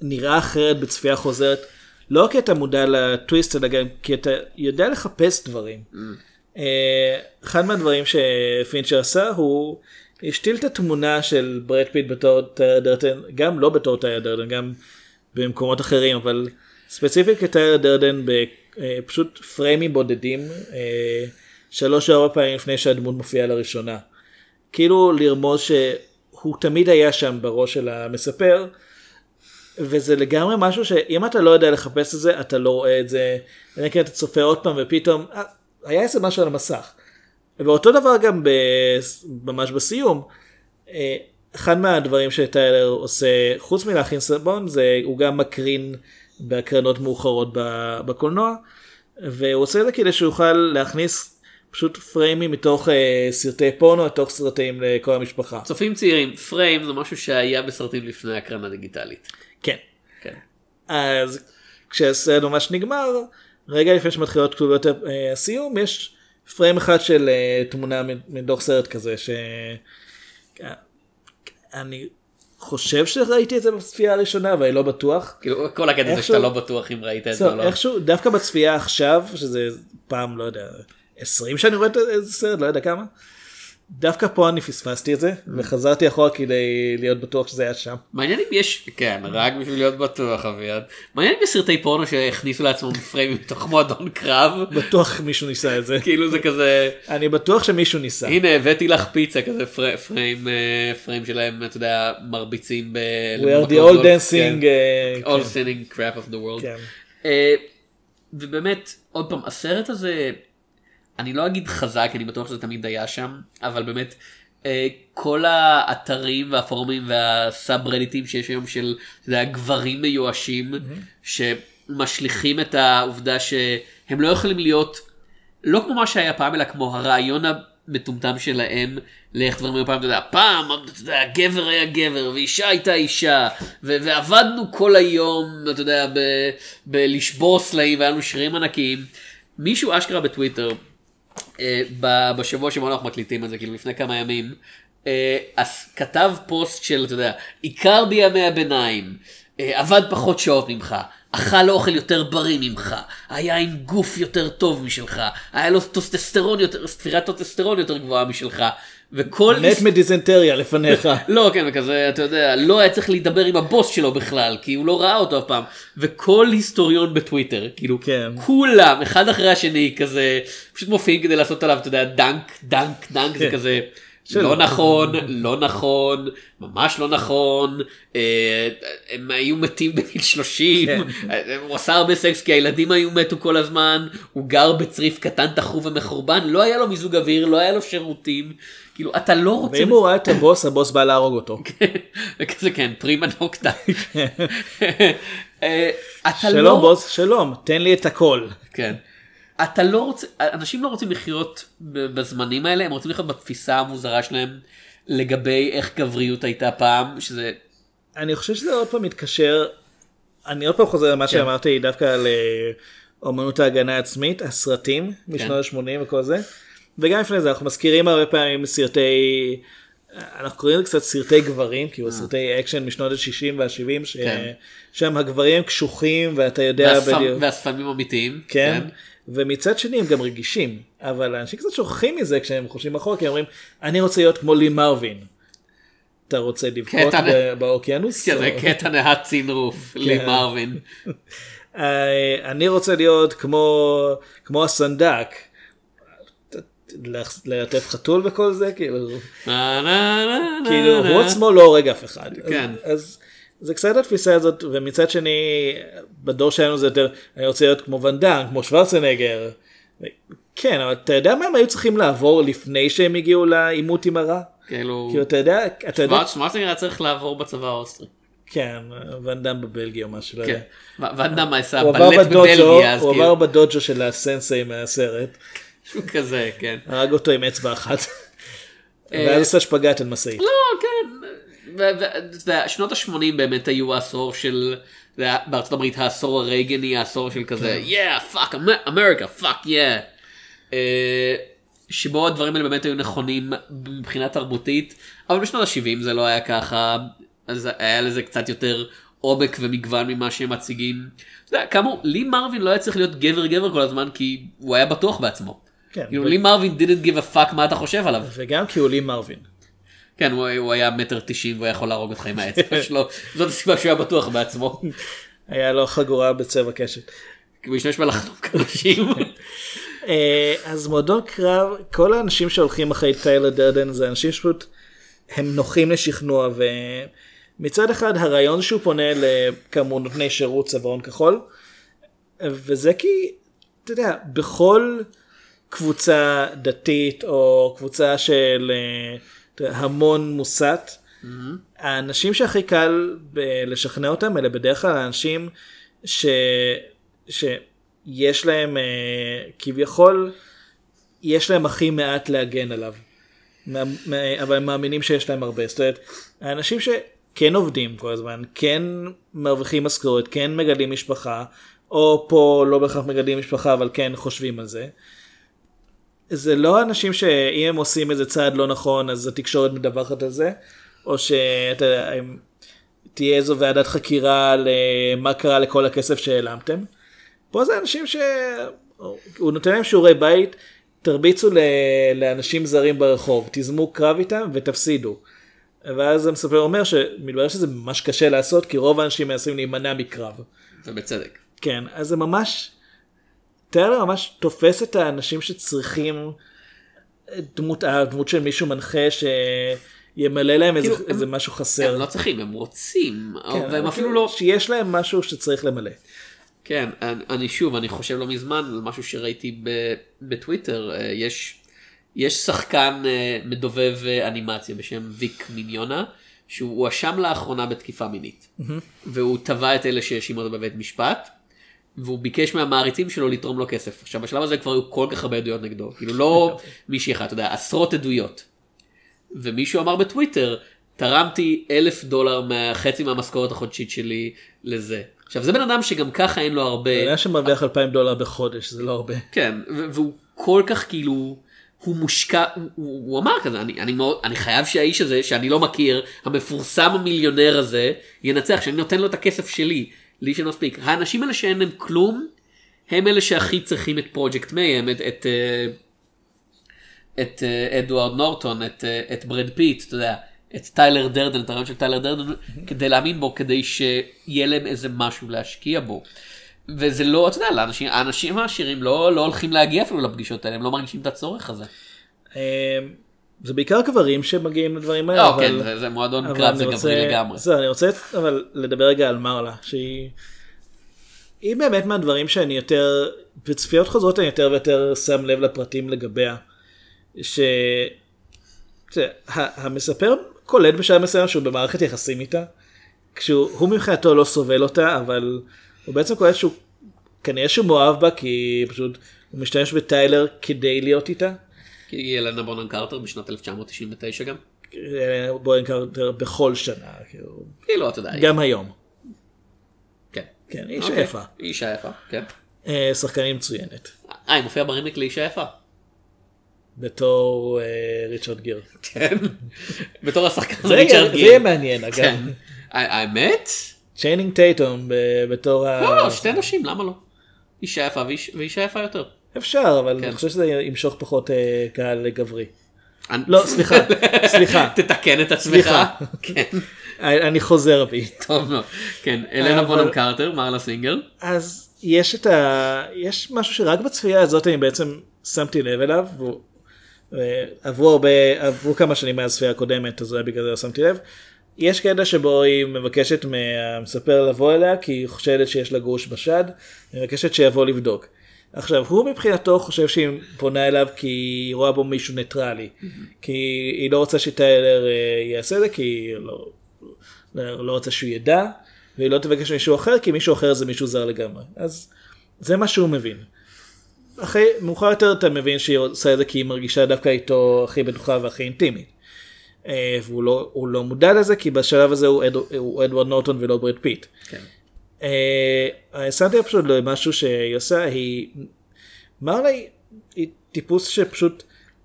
C: נראה אחרת בצפייה חוזרת. לא כי אתה מודע לטוויסט, אלא גם כי אתה יודע לחפש דברים. אה, אחד מהדברים שפינצ'ר עשה הוא השתיל את התמונה של ברד פיט בתור טיילר דרדן, גם לא בתור טיילר דרדן, גם במקומות אחרים, אבל ספציפית כטיילר דרדן בפשוט פריימים בודדים, אה, שלוש או ארבע פעמים לפני שהדמות מופיעה לראשונה. כאילו לרמוז שהוא תמיד היה שם בראש של המספר, וזה לגמרי משהו שאם אתה לא יודע לחפש את זה, אתה לא רואה את זה, אלא אם כן אתה צופה עוד פעם ופתאום, אה, היה איזה משהו על המסך. ואותו דבר גם ב... ממש בסיום, אה, אחד מהדברים שטיילר עושה, חוץ מלהכין סרבון, זה הוא גם מקרין בהקרנות מאוחרות בקולנוע, והוא עושה את זה כדי שהוא יוכל להכניס פשוט פריימים מתוך אה, סרטי פורנו לתוך סרטים לכל המשפחה.
B: צופים צעירים, פריים זה משהו שהיה בסרטים לפני הקרנה דיגיטלית.
C: כן.
B: כן.
C: אז כשהסרט ממש נגמר, רגע לפני שמתחילות כתוביות אה, הסיום, יש פריים אחד של אה, תמונה מ- מתוך סרט כזה, ש... אני חושב שראיתי את זה בצפייה הראשונה, אבל אני לא בטוח.
B: כאילו כל הקטע זה שאתה לא בטוח אם ראית את זה או לא.
C: איכשהו, דווקא בצפייה עכשיו, שזה פעם, לא יודע, 20 שאני רואה את איזה סרט, לא יודע כמה, דווקא פה אני פספסתי את זה, וחזרתי אחורה כדי להיות בטוח שזה היה שם.
B: מעניין אם יש, כן, רק בשביל להיות בטוח אביעד. מעניין אם יש סרטי פורנו שהכניסו לעצמם פריימים מתוך מועדון קרב.
C: בטוח מישהו ניסה את זה.
B: כאילו זה כזה,
C: אני בטוח שמישהו ניסה.
B: הנה הבאתי לך פיצה כזה פר- פריים, אה, פריים שלהם, אתה יודע, מרביצים ב...
C: We are the all dancing.
B: כן.
C: אה,
B: All
C: כן.
B: crap of the world.
C: כן.
B: אה, ובאמת, עוד פעם, הסרט הזה, אני לא אגיד חזק, אני בטוח שזה תמיד היה שם, אבל באמת, אה, כל האתרים והפורומים והסאב רדיטים שיש היום של, אתה יודע, גברים מיואשים, שמשליכים את העובדה שהם לא יכולים להיות, לא כמו מה שהיה פעם, אלא כמו הרעיון המטומטם שלהם, לאיך דברים היו פעם, אתה יודע, פעם, אתה יודע, גבר היה גבר, ואישה הייתה אישה, ו- ועבדנו כל היום, אתה יודע, ב- בלשבור סלעים, והיה לנו שרירים ענקיים. מישהו אשכרה בטוויטר, בשבוע שבו אנחנו מקליטים את זה, כאילו לפני כמה ימים, אה, אז כתב פוסט של, אתה יודע, איכר בימי הביניים, אה, עבד פחות שעות ממך, אכל אוכל יותר בריא ממך, היה עם גוף יותר טוב משלך, היה לו טסטוסטרון יותר, ספירת טסטוסטרון יותר גבוהה משלך, וכל...
C: מת מדיזנטריה לפניך.
B: לא, כן, וכזה, אתה יודע, לא היה צריך להידבר עם הבוס שלו בכלל, כי הוא לא ראה אותו אף פעם. וכל היסטוריון בטוויטר, כאילו,
C: כן.
B: כולם, אחד אחרי השני, כזה, פשוט מופיעים כדי לעשות עליו, אתה יודע, dunk, dunk, dunk, זה
C: כן.
B: כזה,
C: שלא.
B: לא נכון, לא נכון, ממש לא נכון, אה, הם היו מתים בגיל 30,
C: כן.
B: אה, הוא עשה הרבה סקס כי הילדים היו מתו כל הזמן, הוא גר בצריף קטן טחוב ומחורבן, לא היה לו מיזוג אוויר, לא היה לו שירותים, כאילו, אתה לא רוצה...
C: ואם הוא ראה את הבוס, הבוס בא להרוג אותו.
B: וכזה כן, פרימה נוקטה. אה, אתה
C: שלום
B: לא...
C: בוס, שלום, תן לי את הכל.
B: כן. אתה לא רוצה, אנשים לא רוצים לחיות בזמנים האלה, הם רוצים לחיות בתפיסה המוזרה שלהם לגבי איך גבריות הייתה פעם, שזה...
C: אני חושב שזה עוד פעם מתקשר, אני עוד פעם חוזר למה שאמרתי דווקא על אה, אומנות ההגנה העצמית, הסרטים משנות ה-80 וכל זה, וגם לפני זה אנחנו מזכירים הרבה פעמים סרטי, אנחנו קוראים לזה קצת סרטי גברים, כאילו סרטי אקשן משנות ה-60 וה-70,
B: כן.
C: ששם הגברים קשוחים ואתה יודע
B: והשפ-
C: בדיוק,
B: והשפמים אמיתיים.
C: כן, ומצד שני הם גם רגישים, אבל אנשים קצת שוכחים מזה כשהם חושבים אחורה, כי הם אומרים, אני רוצה להיות כמו לי מרווין. אתה רוצה לבכות
B: קטע
C: ב- באוקיינוס?
B: כן, זה
C: או-
B: קטע נהת צינרוף, לי מרווין.
C: אה, אני רוצה להיות כמו כמו הסנדק. ללטף חתול וכל זה כאילו כאילו. הוא עצמו לא הורג אף אחד
B: כן.
C: אז, זה קצת התפיסה הזאת ומצד שני בדור שלנו זה יותר אני רוצה להיות כמו ונדן כמו שוורצנגר. כן אבל אתה יודע מה הם היו צריכים לעבור לפני שהם הגיעו לעימות עם הרע?
B: כאילו,
C: כאילו אתה יודע אתה יודע
B: שוורצנגר היה צריך לעבור בצבא האוסטרי.
C: כן ואן דאם בבלגיה או משהו לא
B: כן.
C: יודע.
B: ואן
C: דאם עשה
B: בלט בבלגיה,
C: הוא
B: כאילו,
C: עבר בדוג'ו של הסנסיי מהסרט.
B: משהו כזה, כן.
C: הרג אותו עם אצבע אחת. ואז עשה שפגאט על משאית.
B: לא, כן. ושנות ה-80 באמת היו העשור של, בארצות הברית העשור הרייגני, העשור של כזה, yeah, fuck, America, fuck yeah. אה, שבו הדברים האלה באמת היו נכונים מבחינה תרבותית, אבל בשנות ה-70 זה לא היה ככה, אז היה לזה קצת יותר עומק ומגוון ממה שהם מציגים. אתה יודע, כאמור, לי מרווין לא היה צריך להיות גבר גבר כל הזמן, כי הוא היה בטוח בעצמו.
C: כן,
B: כאילו לי מרווין didn't give a fuck מה אתה חושב עליו.
C: וגם כי הוא לי מרווין.
B: כן, הוא, הוא היה מטר תשעים והוא יכול להרוג אותך עם האצבע שלו, זאת הסיבה שהוא היה בטוח בעצמו.
C: היה לו חגורה בצבע קשת.
B: כי הוא השתמש בלחנוק אנשים.
C: אה, אז מועדון קרב, כל האנשים שהולכים אחרי טיילר דרדן זה אנשים שפשוט הם נוחים לשכנוע ומצד אחד הרעיון שהוא פונה לכאמור נותני שירות צווארון כחול וזה כי אתה יודע בכל קבוצה דתית או קבוצה של אה, המון מוסת האנשים שהכי קל ב- לשכנע אותם אלה בדרך כלל האנשים ש... שיש להם אה, כביכול יש להם הכי מעט להגן עליו. אבל הם מאמינים שיש להם הרבה. זאת אומרת, האנשים שכן עובדים כל הזמן, כן מרוויחים משכורת, כן מגדלים משפחה, או פה לא בהכרח מגדלים משפחה אבל כן חושבים על זה. זה לא אנשים שאם הם עושים איזה צעד לא נכון אז התקשורת מדווחת על זה, או שאתה יודע, תהיה איזו ועדת חקירה למה קרה לכל הכסף שהעלמתם. פה זה אנשים שהוא נותן להם שיעורי בית, תרביצו ל... לאנשים זרים ברחוב, תיזמו קרב איתם ותפסידו. ואז המספר אומר שמתברר שזה ממש קשה לעשות כי רוב האנשים מנסים להימנע מקרב.
B: ובצדק.
C: כן, אז זה ממש, טיילר ממש תופס את האנשים שצריכים דמות, דמות של מישהו מנחה שימלא להם איזה,
B: כאילו,
C: איזה
B: הם-
C: משהו חסר.
B: הם לא צריכים, הם רוצים,
C: כן,
B: והם
C: אבל
B: אפילו
C: כאילו
B: לא...
C: שיש להם משהו שצריך למלא.
B: כן, אני- אני שוב, אני חושב לא מזמן על משהו שראיתי ב- בטוויטר, אה, יש, יש שחקן אה, מדובב אה, אנימציה בשם ויק מיניונה, שהוא הואשם לאחרונה בתקיפה מינית, והוא תבע את אלה שהאשימו אותו בבית משפט, והוא ביקש מהמעריצים שלו לתרום לו כסף. עכשיו בשלב הזה כבר היו כל כך הרבה עדויות נגדו, כאילו לא מישהי אחת, אתה יודע, עשרות עדויות. ומישהו אמר בטוויטר, תרמתי אלף דולר מהחצי מהמשכורת החודשית שלי לזה. עכשיו זה בן אדם שגם ככה אין לו הרבה,
C: בן אדם שמרוויח 2,000 דולר בחודש זה לא הרבה.
B: כן, והוא כל כך כאילו, הוא מושקע, הוא, הוא, הוא אמר כזה, אני, אני, מאוד, אני חייב שהאיש הזה, שאני לא מכיר, המפורסם המיליונר הזה, ינצח, שאני נותן לו את הכסף שלי, לי שמספיק. האנשים האלה שאין להם כלום, הם אלה שהכי צריכים את פרויקט מייהם, את, את, אה, את אה, אדוארד נורטון, את, אה, את ברד פיט, אתה יודע, את טיילר דרדן, את הרעיון של טיילר דרדן, כדי להאמין בו, כדי שיהיה להם איזה משהו להשקיע בו. וזה לא, אתה יודע, לאנשים, האנשים העשירים לא, לא הולכים להגיע אפילו לפגישות האלה, הם לא מרגישים את הצורך הזה.
C: זה בעיקר גברים שמגיעים לדברים האלה.
B: לא,
C: אבל-
B: כן, זה, זה מועדון קרב, זה
C: רוצה-
B: גברי לגמרי.
C: זהו, אני רוצה אבל לדבר רגע על מרלה, שהיא היא באמת מהדברים שאני יותר, בצפיות חוזרות אני יותר ויותר שם לב לפרטים לגביה. ש... המספר קולט בשלב מסוים שהוא במערכת יחסים איתה, כשהוא הוא מבחינתו לא סובל אותה, אבל הוא בעצם קולט שהוא כנראה שהוא מאוהב בה כי פשוט הוא משתמש בטיילר כדי להיות איתה.
B: היא אלנה בונן קרטר בשנת 1999 גם.
C: אה, נקרא יותר בכל שנה, כאילו,
B: כאילו, אתה יודע, היא-
C: גם היום.
B: כן.
C: כן, איש
B: אוקיי.
C: יפה.
B: היא אישה יפה, כן.
C: אה, שחקנית מצוינת.
B: אה, היא מופיעה ברימייק לאישה יפה.
C: בתור אה, ריצ'רד גיר.
B: כן. בתור השחקן ריצ'רד
C: יהיה- זה
B: גיר.
C: יהיה מעניין אגב.
B: כן. האמת?
C: צ'אנינג טייטום בתור ה...
B: לא, לא, שתי נשים, למה לא? אישה יפה ואיש- ואישה יפה יותר.
C: אפשר, אבל
B: כן.
C: אני חושב שזה ימשוך פחות אה, קהל גברי.
B: אני-
C: לא, סליחה, סליחה.
B: תתקן את עצמך. כן,
C: אני חוזר בי.
B: טוב מאוד. כן, אלנה
C: אבל-
B: בונם קרטר, מרלה סינגל.
C: אז יש את ה... יש משהו שרק בצפייה הזאת אני בעצם שמתי לב אליו. והוא- אה, עברו הרבה, עברו כמה שנים מאז הצפייה הקודמת, אז אולי בגלל זה לא שמתי לב. יש קטע שבו היא מבקשת מהמספר לבוא אליה כי היא חושדת שיש לה גרוש בשד, היא מבקשת שיבוא לבדוק. עכשיו הוא מבחינתו חושב שהיא פונה אליו כי היא רואה בו מישהו ניטרלי, כי היא לא רוצה שטיילר אה, יעשה זה כי היא לא, לא, לא רוצה שהוא ידע, והיא לא תבקש מישהו אחר כי מישהו אחר זה מישהו זר לגמרי. אז זה מה שהוא מבין. אחרי, מאוחר יותר אתה מבין שהיא עושה את זה כי היא מרגישה דווקא איתו הכי בטוחה והכי אינטימית. אה, והוא לא, לא מודע לזה כי בשלב הזה הוא, אד, הוא אדוארד נורטון ולא ברד פיט.
B: כן.
C: אה, שמתי פשוט למשהו שהיא עושה, היא, מרלה היא, טיפוס שפשוט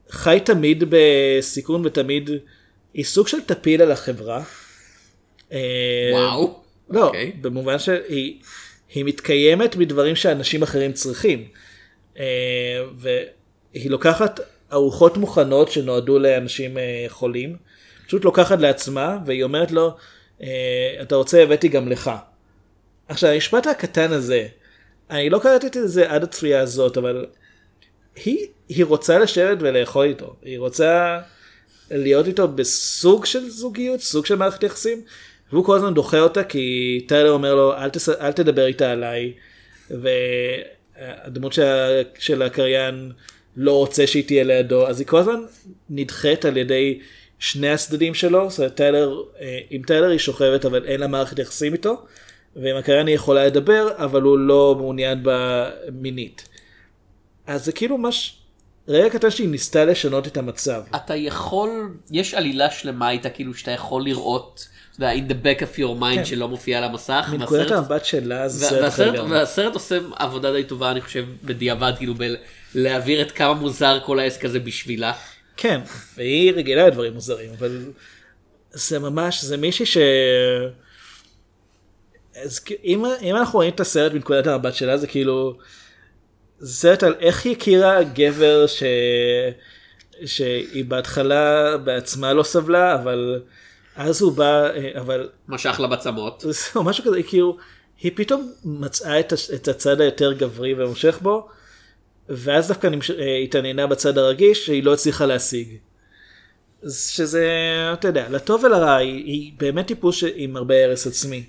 C: חי תמיד בסיכון ותמיד, היא סוג של טפיל על החברה. אה,
B: וואו.
C: לא,
B: אוקיי.
C: במובן שהיא היא מתקיימת מדברים שאנשים אחרים צריכים. אה, והיא לוקחת ארוחות מוכנות שנועדו לאנשים חולים, פשוט לוקחת לעצמה והיא אומרת לו, אתה רוצה הבאתי גם לך. עכשיו המשפט הקטן הזה, אני לא קראתי את זה עד הצפייה הזאת, אבל היא, היא רוצה לשבת ולאכול איתו, היא רוצה להיות איתו בסוג של זוגיות, סוג של מערכת יחסים, והוא כל הזמן דוחה אותה כי טיילר אומר לו אל, תס... אל תדבר איתה עליי, והדמות של, של הקריין לא רוצה שהיא תהיה לידו, אז היא כל הזמן נדחית על ידי שני הצדדים שלו, זאת אומרת טיילר, אה, עם טיילר היא שוכבת אבל אין לה מערכת יחסים איתו, ועם הקריין יכולה לדבר אבל הוא לא מעוניין בה מינית. אז זה כאילו ממש רגע קטן שהיא ניסתה לשנות את המצב.
B: אתה יכול, יש עלילה שלמה איתה כאילו שאתה יכול לראות, אתה יודע, in the back of your mind
C: כן.
B: שלא מופיע על המסך.
C: מנקודת המבט שלה זה סרט אחר
B: והסרט. והסרט עושה עבודה די טובה אני חושב בדיעבד כאילו בלהעביר את כמה מוזר כל העסק הזה בשבילה.
C: כן, והיא רגילה לדברים מוזרים, אבל זה ממש, זה מישהי ש... אז אם, אם אנחנו רואים את הסרט מנקודת המבט שלה, זה כאילו... זה סרט על איך היא הכירה גבר ש... שהיא בהתחלה בעצמה לא סבלה, אבל אז הוא בא, אה, אבל
B: משך לה בצמות.
C: או משהו כזה, כאילו, היא פתאום מצאה את, הש- את הצד היותר גברי ומושך בו, ואז דווקא נמש... אה, התעניינה בצד הרגיש שהיא לא הצליחה להשיג. שזה, אתה יודע, לטוב ולרע, היא, היא באמת טיפוס עם הרבה הרס עצמי.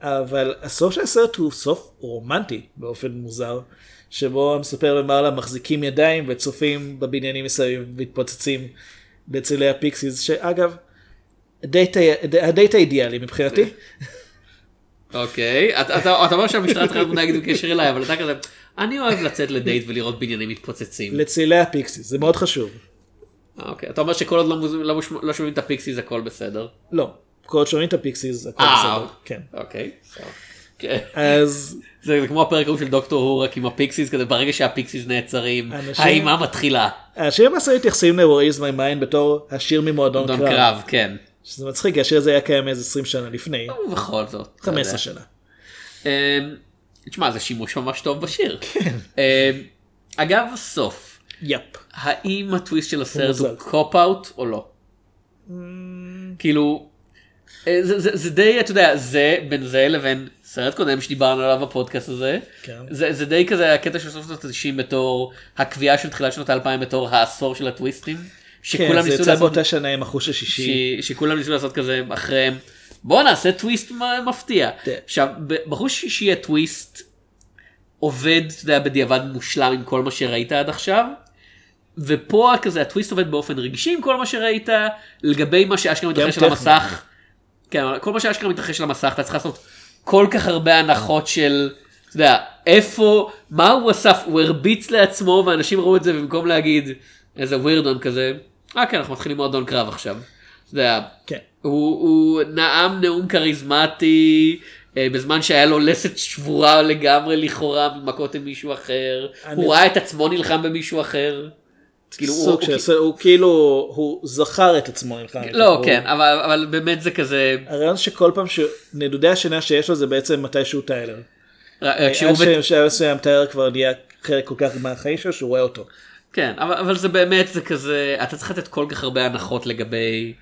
C: אבל הסוף של הסרט הוא סוף רומנטי באופן מוזר, שבו המספר ומרלה מחזיקים ידיים וצופים בבניינים מסביב מתפוצצים לצלילי הפיקסיס, שאגב, הדייט, האידיאלי מבחינתי.
B: אוקיי, אתה- אומר שהמשטרה צריכה להיות מודאגת בקשר אליי אבל אתה כזה, אני אוהב לצאת לדייט ולראות בניינים מתפוצצים.
C: לצלילי הפיקסיס, זה מאוד חשוב.
B: אוקיי, אתה אומר שכל עוד לא לא לא שומעים את הפיקסיס הכל בסדר.
C: לא, כל עוד שומעים את הפיקסיס, הכל
B: אה,
C: בסדר. כן.
B: אוקיי. כן.
C: אז
B: זה כמו הפרק ההוא של דוקטור הו רק עם הפיקסיס כזה ברגע שהפיקסיס נעצרים
C: אנשים-
B: האימה מתחילה.
C: השירים למעשה מתייחסים ל-Where is my mind בתור השיר ממועדון קרב.
B: קרב כן.
C: שזה מצחיק, כי השיר הזה היה קיים איזה 20 שנה לפני,
B: ובכל זאת. אתה
C: 15
B: יודע.
C: שנה.
B: אמ, תשמע זה שימוש ממש טוב בשיר. אמ, אגב הסוף
C: יפ.
B: האם הטוויסט של הסרט. הוא קופ אאוט או לא? כאילו אה, זה, זה, זה די אתה יודע זה בין זה לבין סרט קודם שדיברנו עליו בפודקאסט הזה
C: כן.
B: זה, זה די כזה הקטע של סוף שנות ה-90 בתור הקביעה של תחילת שנות ה-2000 בתור העשור של הטוויסטים.
C: כן,
B: שכולם
C: זה
B: ניסו
C: יצא
B: לעשות
C: באותה שנה עם החוש השישי.
B: ש... שכולם ניסו לעשות כזה אחריהם בוא נעשה טוויסט מפתיע.
C: כן.
B: עכשיו בחוש שישי הטוויסט עובד אתה יודע, בדיעבד מושלם עם כל מה שראית עד עכשיו. ופה כזה הטוויסט עובד באופן רגשי עם כל מה שראית לגבי מה שאשכרה מתרחש על. המסך. כן, אבל כל מה שאשכרה מתרחש על המסך אתה צריך לעשות כל כך הרבה הנחות של אתה יודע איפה מה הוא אסף הוא הרביץ לעצמו ואנשים ראו את זה ובמקום להגיד איזה ווירדון כזה אה כן אנחנו מתחילים מועדון קרב עכשיו. אתה יודע,
C: כן.
B: הוא, הוא נאם נאום כריזמטי אה, בזמן שהיה לו לסת שבורה לגמרי לכאורה ממכות עם מישהו אחר
C: אני-
B: הוא ראה את עצמו נלחם במישהו אחר. כאילו, הוא- הוא-
C: הוא כאילו, הוא זכר את עצמו נלחם.
B: לא
C: הוא-
B: כן אבל אבל באמת זה כזה
C: הרעיון שכל פעם שנדודי השינה שיש לו זה בעצם מתי שהוא טיילר.
B: רק שהוא
C: עד שבשלב מסוים טיילר כבר נהיה חלק כל כך מהחיים שלו שהוא רואה אותו.
B: כן אבל, אבל זה באמת זה כזה אתה צריך לתת כל כך הרבה הנחות לגבי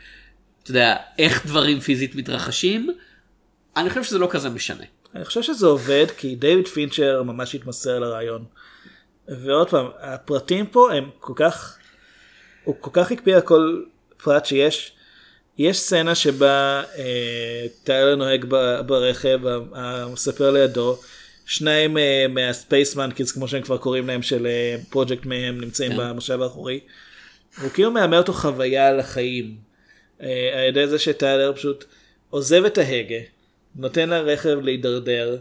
B: אתה יודע איך דברים פיזית מתרחשים. אני חושב שזה לא כזה משנה.
C: אני חושב שזה עובד כי דיוויד פינצ'ר ממש התמסר לרעיון. ועוד פעם, הפרטים פה הם כל כך, הוא כל כך הקפיא על כל פרט שיש. יש סצנה שבה אה, טיילר נוהג ב- ברכב, המספר לידו, שניים אה, מהספייס מנקיז כמו שהם כבר קוראים להם של פרויקט מהם נמצאים
B: כן.
C: במושב האחורי. הוא כאילו מהמר אותו חוויה על החיים. אה, על ידי זה שטיילר פשוט עוזב את ההגה, נותן לרכב להידרדר,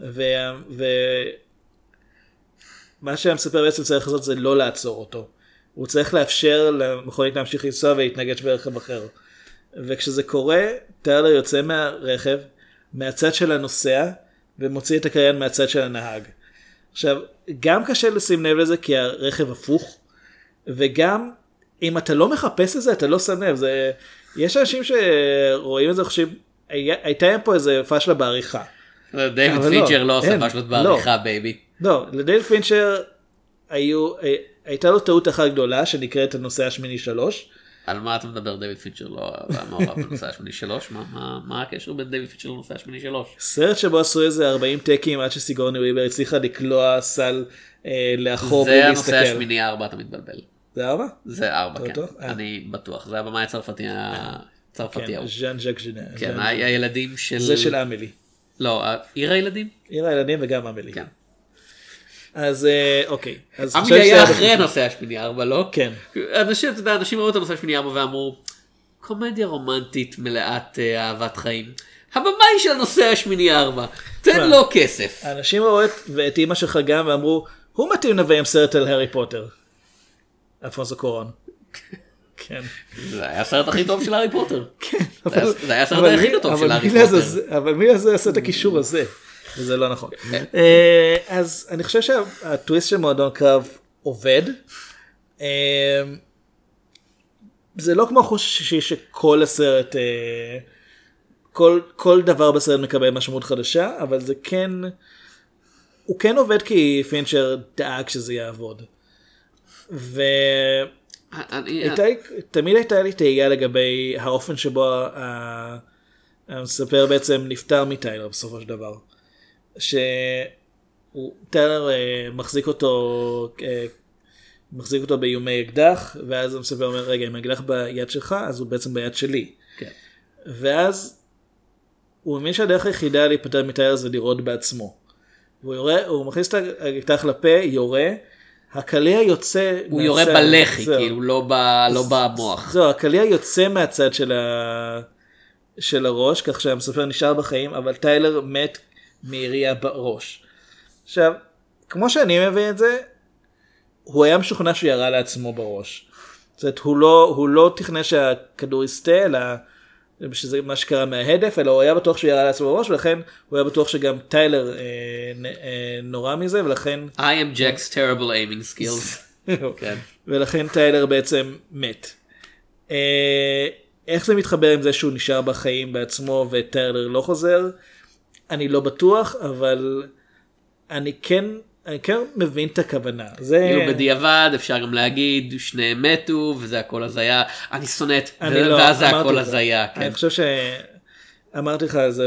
C: וה- ו- מה שהמספר בעצם צריך לעשות זה לא לעצור אותו. הוא צריך לאפשר למכונית להמשיך לנסוע ולהתנגש ברכב אחר. וכשזה קורה, טיילר יוצא מהרכב, מהצד של הנוסע, ומוציא את הקריין מהצד של הנהג. עכשיו, גם קשה לשים לב לזה כי הרכב הפוך, וגם אם אתה לא מחפש את זה אתה לא שם לב, זה... יש אנשים שרואים את זה וחושבים, "היה- הייתה פה איזה פשלה בעריכה. אבל
B: פינצ'ר
C: לא,
B: לא עושה
C: אין,
B: פשלות
C: לא.
B: בעריכה בייבי.
C: לא, לדיוויד פינצ'ר היו, אה, הייתה לו טעות אחת גדולה שנקראת הנוסע השמיני שלוש.
B: על מה אתה מדבר דיוויד פינצ'ר לא היה מעורב בנושא השמיני שלוש? מה- מה- מה הקשר בין דיוויד פינצ'ר לנושא השמיני שלוש?
C: סרט שבו עשו איזה 40 טקים עד שסיגורני וויבר הצליחה לקלוע סל אה, לאחור בלי
B: זה הנושא. השמיני ארבע אתה מתבלבל.
C: זה ארבע?
B: זה ארבע כן.
C: אה.
B: אני בטוח זה הבמאי הצרפתי הצרפתי
C: כן,
B: ההוא.
C: ז'אן ז'ק ז'נה.
B: כן הילדים של...
C: זה של אמילי.
B: לא עיר הילדים?
C: עיר הילדים וגם אמילי.
B: כן.
C: אז אה, אוקיי. אז
B: היה אחרי הנושא השמיני ארבע לא?
C: כן.
B: אנשים אתה יודע אנשים ראו את הנושא השמיני ארבע ואמרו קומדיה רומנטית מלאת אה, אהבת חיים. הבמאי של הנושא השמיני ארבע תן? לו כסף.
C: אנשים ראו את, אימא שלך גם ואמרו, הוא מתאים לביים סרט על הארי פוטר. אלפונסו קורון. כן.
B: זה היה הסרט הכי טוב של הארי פוטר.
C: כן.
B: זה היה- הסרט היחיד הטוב של הארי פוטר.
C: אבל מי לעזאזל עשה את הקישור הזה? וזה לא נכון. אה, אז אני חושב שהטוויסט של מועדון קרב עובד. אה, זה לא כמו חוש שכל הסרט, אה, כל, כל דבר בסרט מקבל משמעות חדשה, אבל זה כן, הוא כן עובד כי פינצ'ר דאג שזה יעבוד. והייתה,
B: אני-
C: תמיד הייתה לי תהייה לגבי האופן שבו המספר בעצם נפטר מטיילר בסופו של דבר. שטיילר אה, מחזיק אותו, אה, מחזיק אותו באיומי אקדח, ואז המספר אומר, רגע, אם האקדח ביד שלך, אז הוא בעצם ביד שלי.
B: כן.
C: ואז הוא מבין שהדרך היחידה להיפטר מטיילר זה לירות בעצמו. והוא יורה, הוא מכניס את האקדח לפה, יורה, הקליע יוצא...
B: הוא יורה
C: מהצד.
B: בלחי
C: זהו.
B: כאילו לא ב- לא במוח.
C: זהו, הקליע יוצא מהצד של, ה... של הראש, כך שהמספר נשאר בחיים, אבל טיילר מת מירייה בראש. עכשיו, כמו שאני מבין את זה, הוא היה משוכנע שהוא ירה לעצמו בראש. זאת אומרת, הוא לא, הוא לא תכנן שהכדור יסטה, אלא שזה מה שקרה מההדף, אלא הוא היה בטוח שהוא ירה לעצמו בראש, ולכן הוא היה בטוח שגם טיילר אה, אה, נורא מזה, ולכן,
B: I am Jack's terrible aiming skills. כן.
C: ולכן טיילר בעצם מת. אה, איך זה מתחבר עם זה שהוא נשאר בחיים בעצמו וטיילר לא חוזר? אני לא בטוח, אבל אני כן, אני כן מבין את הכוונה. זה...
B: כאילו בדיעבד אפשר גם להגיד שניהם מתו וזה הכל הזיה אני שונא את ו-
C: לא,
B: ואז זה הכל
C: זה.
B: הזיה. כן.
C: אני חושב ש... אמרתי לך זה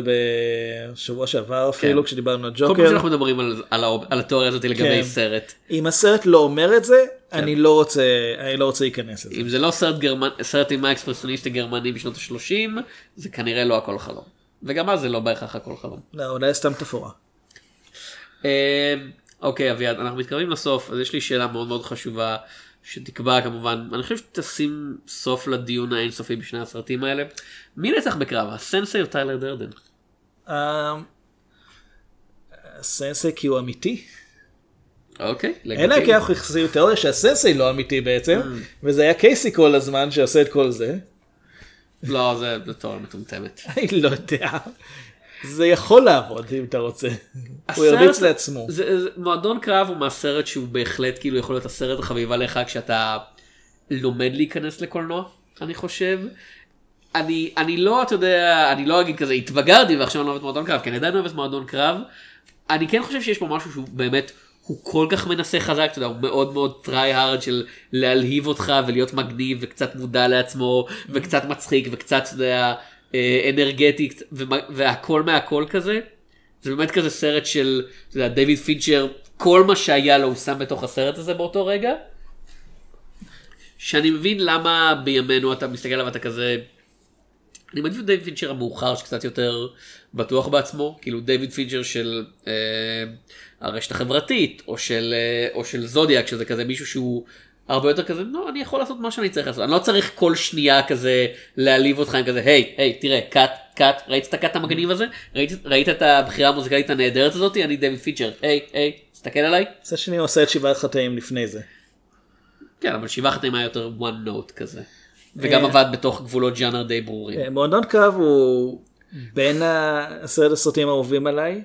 C: בשבוע שעבר אפילו
B: כן.
C: כשדיברנו על
B: כל פעם
C: ג'וקר.
B: שאנחנו מדברים על, על, על התיאוריה הזאת לגבי
C: כן.
B: סרט
C: אם הסרט לא אומר את זה,
B: כן.
C: אני לא רוצה, אני לא רוצה להיכנס לזה.
B: אם זה לא סרט גרמנ... סרט אימה אקספרסיוניסטי גרמני בשנות ה-30 זה כנראה לא הכל חלום. וגם אז זה לא בהכרח הכל חלום.
C: לא, אולי סתם תפאורה.
B: אה, אוקיי אביעד אנחנו מתקרבים לסוף אז יש לי שאלה מאוד מאוד חשובה שתקבע כמובן אני חושב שתשים סוף לדיון האינסופי בשני הסרטים האלה. מי נצח בקרב הסנסי או טיילר דרדן?
C: אה, הסנסי כי הוא אמיתי.
B: אוקיי.
C: אין
B: לגיטימי.
C: כי אנחנו יחסים תיאוריה שהסנסי לא אמיתי בעצם,
B: Mm.
C: וזה היה קייסי כל הזמן שעושה את כל זה.
B: לא זה תיאוריה מטומטמת.
C: אני לא יודע. זה יכול לעבוד אם אתה רוצה. הוא ירביץ לעצמו.
B: זה, זה, מועדון קרב הוא מהסרט שהוא בהחלט כאילו יכול להיות הסרט החביבה לך כשאתה לומד להיכנס לקולנוע אני חושב. אני אני לא אתה יודע אני לא אגיד כזה התבגרתי ועכשיו אני לא אוהב את מועדון קרב כי אני עדיין אוהב את מועדון קרב. אני כן חושב שיש פה משהו שהוא באמת הוא כל כך מנסה חזק אתה יודע הוא מאוד מאוד טריי הארד של להלהיב אותך ולהיות מגניב וקצת מודע לעצמו וקצת מצחיק וקצת אתה יודע אה, אנרגטי והכל מהכל כזה. זה באמת כזה סרט של אתה יודע, דיוויד פינצ'ר כל מה שהיה לו הוא שם בתוך הסרט הזה באותו רגע. שאני מבין למה בימינו אתה מסתכל עליו ואתה כזה. אני מעדיף את דיוויד פינצ'ר המאוחר שקצת יותר בטוח בעצמו כאילו דיוויד פינצ'ר של אה, הרשת החברתית או של אה, או של זודיאק שזה כזה מישהו שהוא הרבה יותר כזה לא אני יכול לעשות מה שאני צריך לעשות אני לא צריך כל שנייה כזה להעליב אותך עם כזה היי היי תראה cut cut ראית את ה cut המגניב הזה ראית, ראית את הבחירה המוזיקלית הנהדרת הזאתי אני דיוויד פינצ'ר היי היי תסתכל עליי
C: שני הוא עושה את שבעה חטאים לפני זה.
B: כן אבל שבעה חטאים היה יותר one note כזה וגם
C: אה.
B: עבד בתוך גבולות ג'אנר די ברורים
C: אה, מועדון קרב הוא בין העשרת הסרטים האהובים עליי.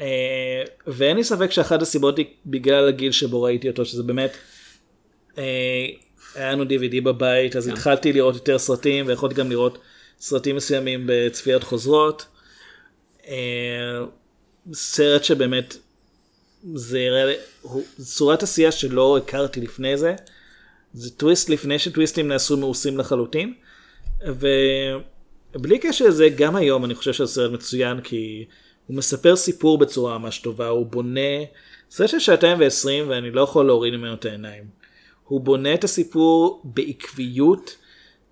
C: אה, ואין לי ספק שאחת הסיבות היא בגלל הגיל שבו ראיתי אותו שזה באמת אה, היה לנו DVD בבית אז התחלתי לראות יותר סרטים ויכולתי גם לראות סרטים מסוימים בצפיות חוזרות. אה, סרט שבאמת זה יראה צורת עשייה שלא הכרתי לפני זה. זה טוויסט לפני שטוויסטים נעשו מאוסים לחלוטין. ובלי קשר לזה גם היום אני חושב שזה סרט מצוין כי הוא מספר סיפור בצורה ממש טובה הוא בונה סרט של שעתיים ועשרים ואני לא יכול להוריד ממנו את העיניים. הוא בונה את הסיפור בעקביות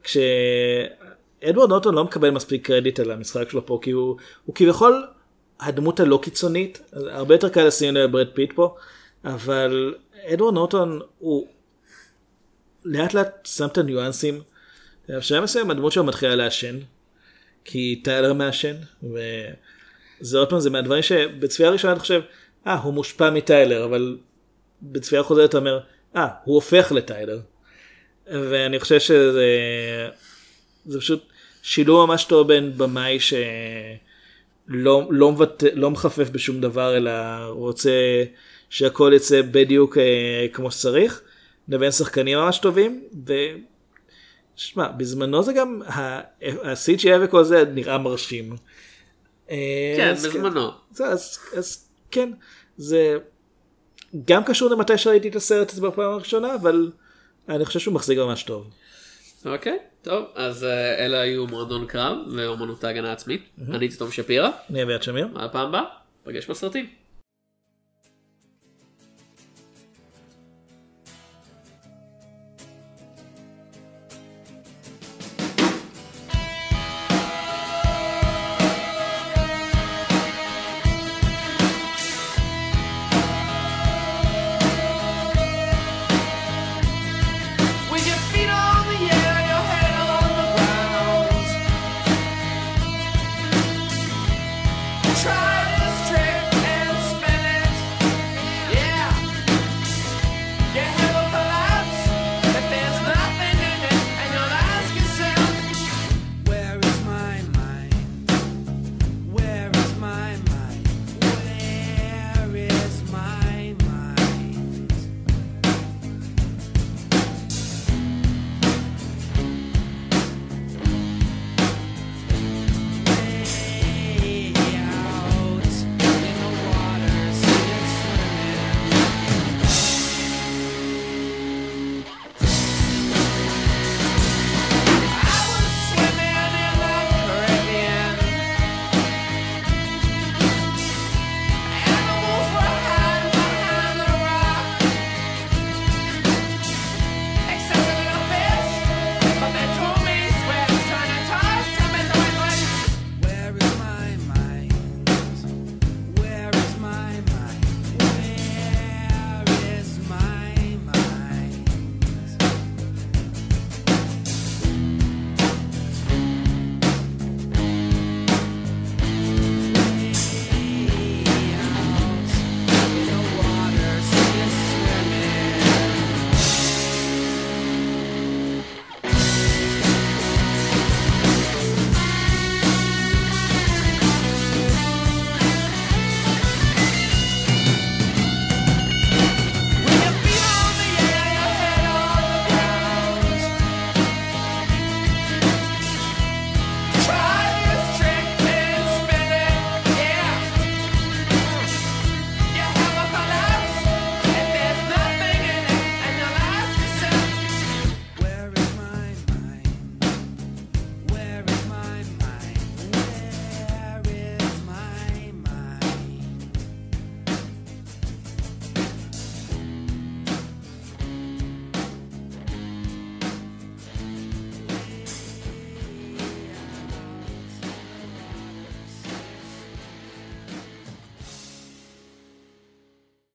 C: כשאדוארד נוטון לא מקבל מספיק קרדיט על המשחק שלו פה כי הוא, הוא כביכול הדמות הלא קיצונית הרבה יותר קל לשים ברד פיט פה אבל אדוארד נורטון הוא לאט לאט שם את הניואנסים. בשלב מסוים הדמות שלו מתחילה לעשן, כי טיילר מעשן, וזה עוד פעם זה מהדברים שבצפייה ראשונה אתה חושב, אה הוא מושפע מטיילר, אבל בצפייה חוזרת אתה אומר, אה הוא הופך לטיילר. ואני חושב שזה זה פשוט שילוב ממש טוב בין במאי שלא לא, מבט... לא מחפף בשום דבר אלא רוצה שהכל יצא בדיוק אה, כמו שצריך לבין שחקנים ממש טובים ו... שמע בזמנו זה גם ה-CGI וכל זה נראה מרשים. אה,
B: כן
C: אז
B: בזמנו
C: זה, אז, אז כן זה גם קשור למתי שראיתי את הסרט הזה בפעם הראשונה אבל אני חושב שהוא מחזיק ממש טוב.
B: אוקיי טוב אז אה, אלה היו מועדון קרב ואומנות ההגנה העצמית אני הייתי תום שפירא
C: אני אביעד שמיר.
B: מה הפעם הבאה? פגש בסרטים.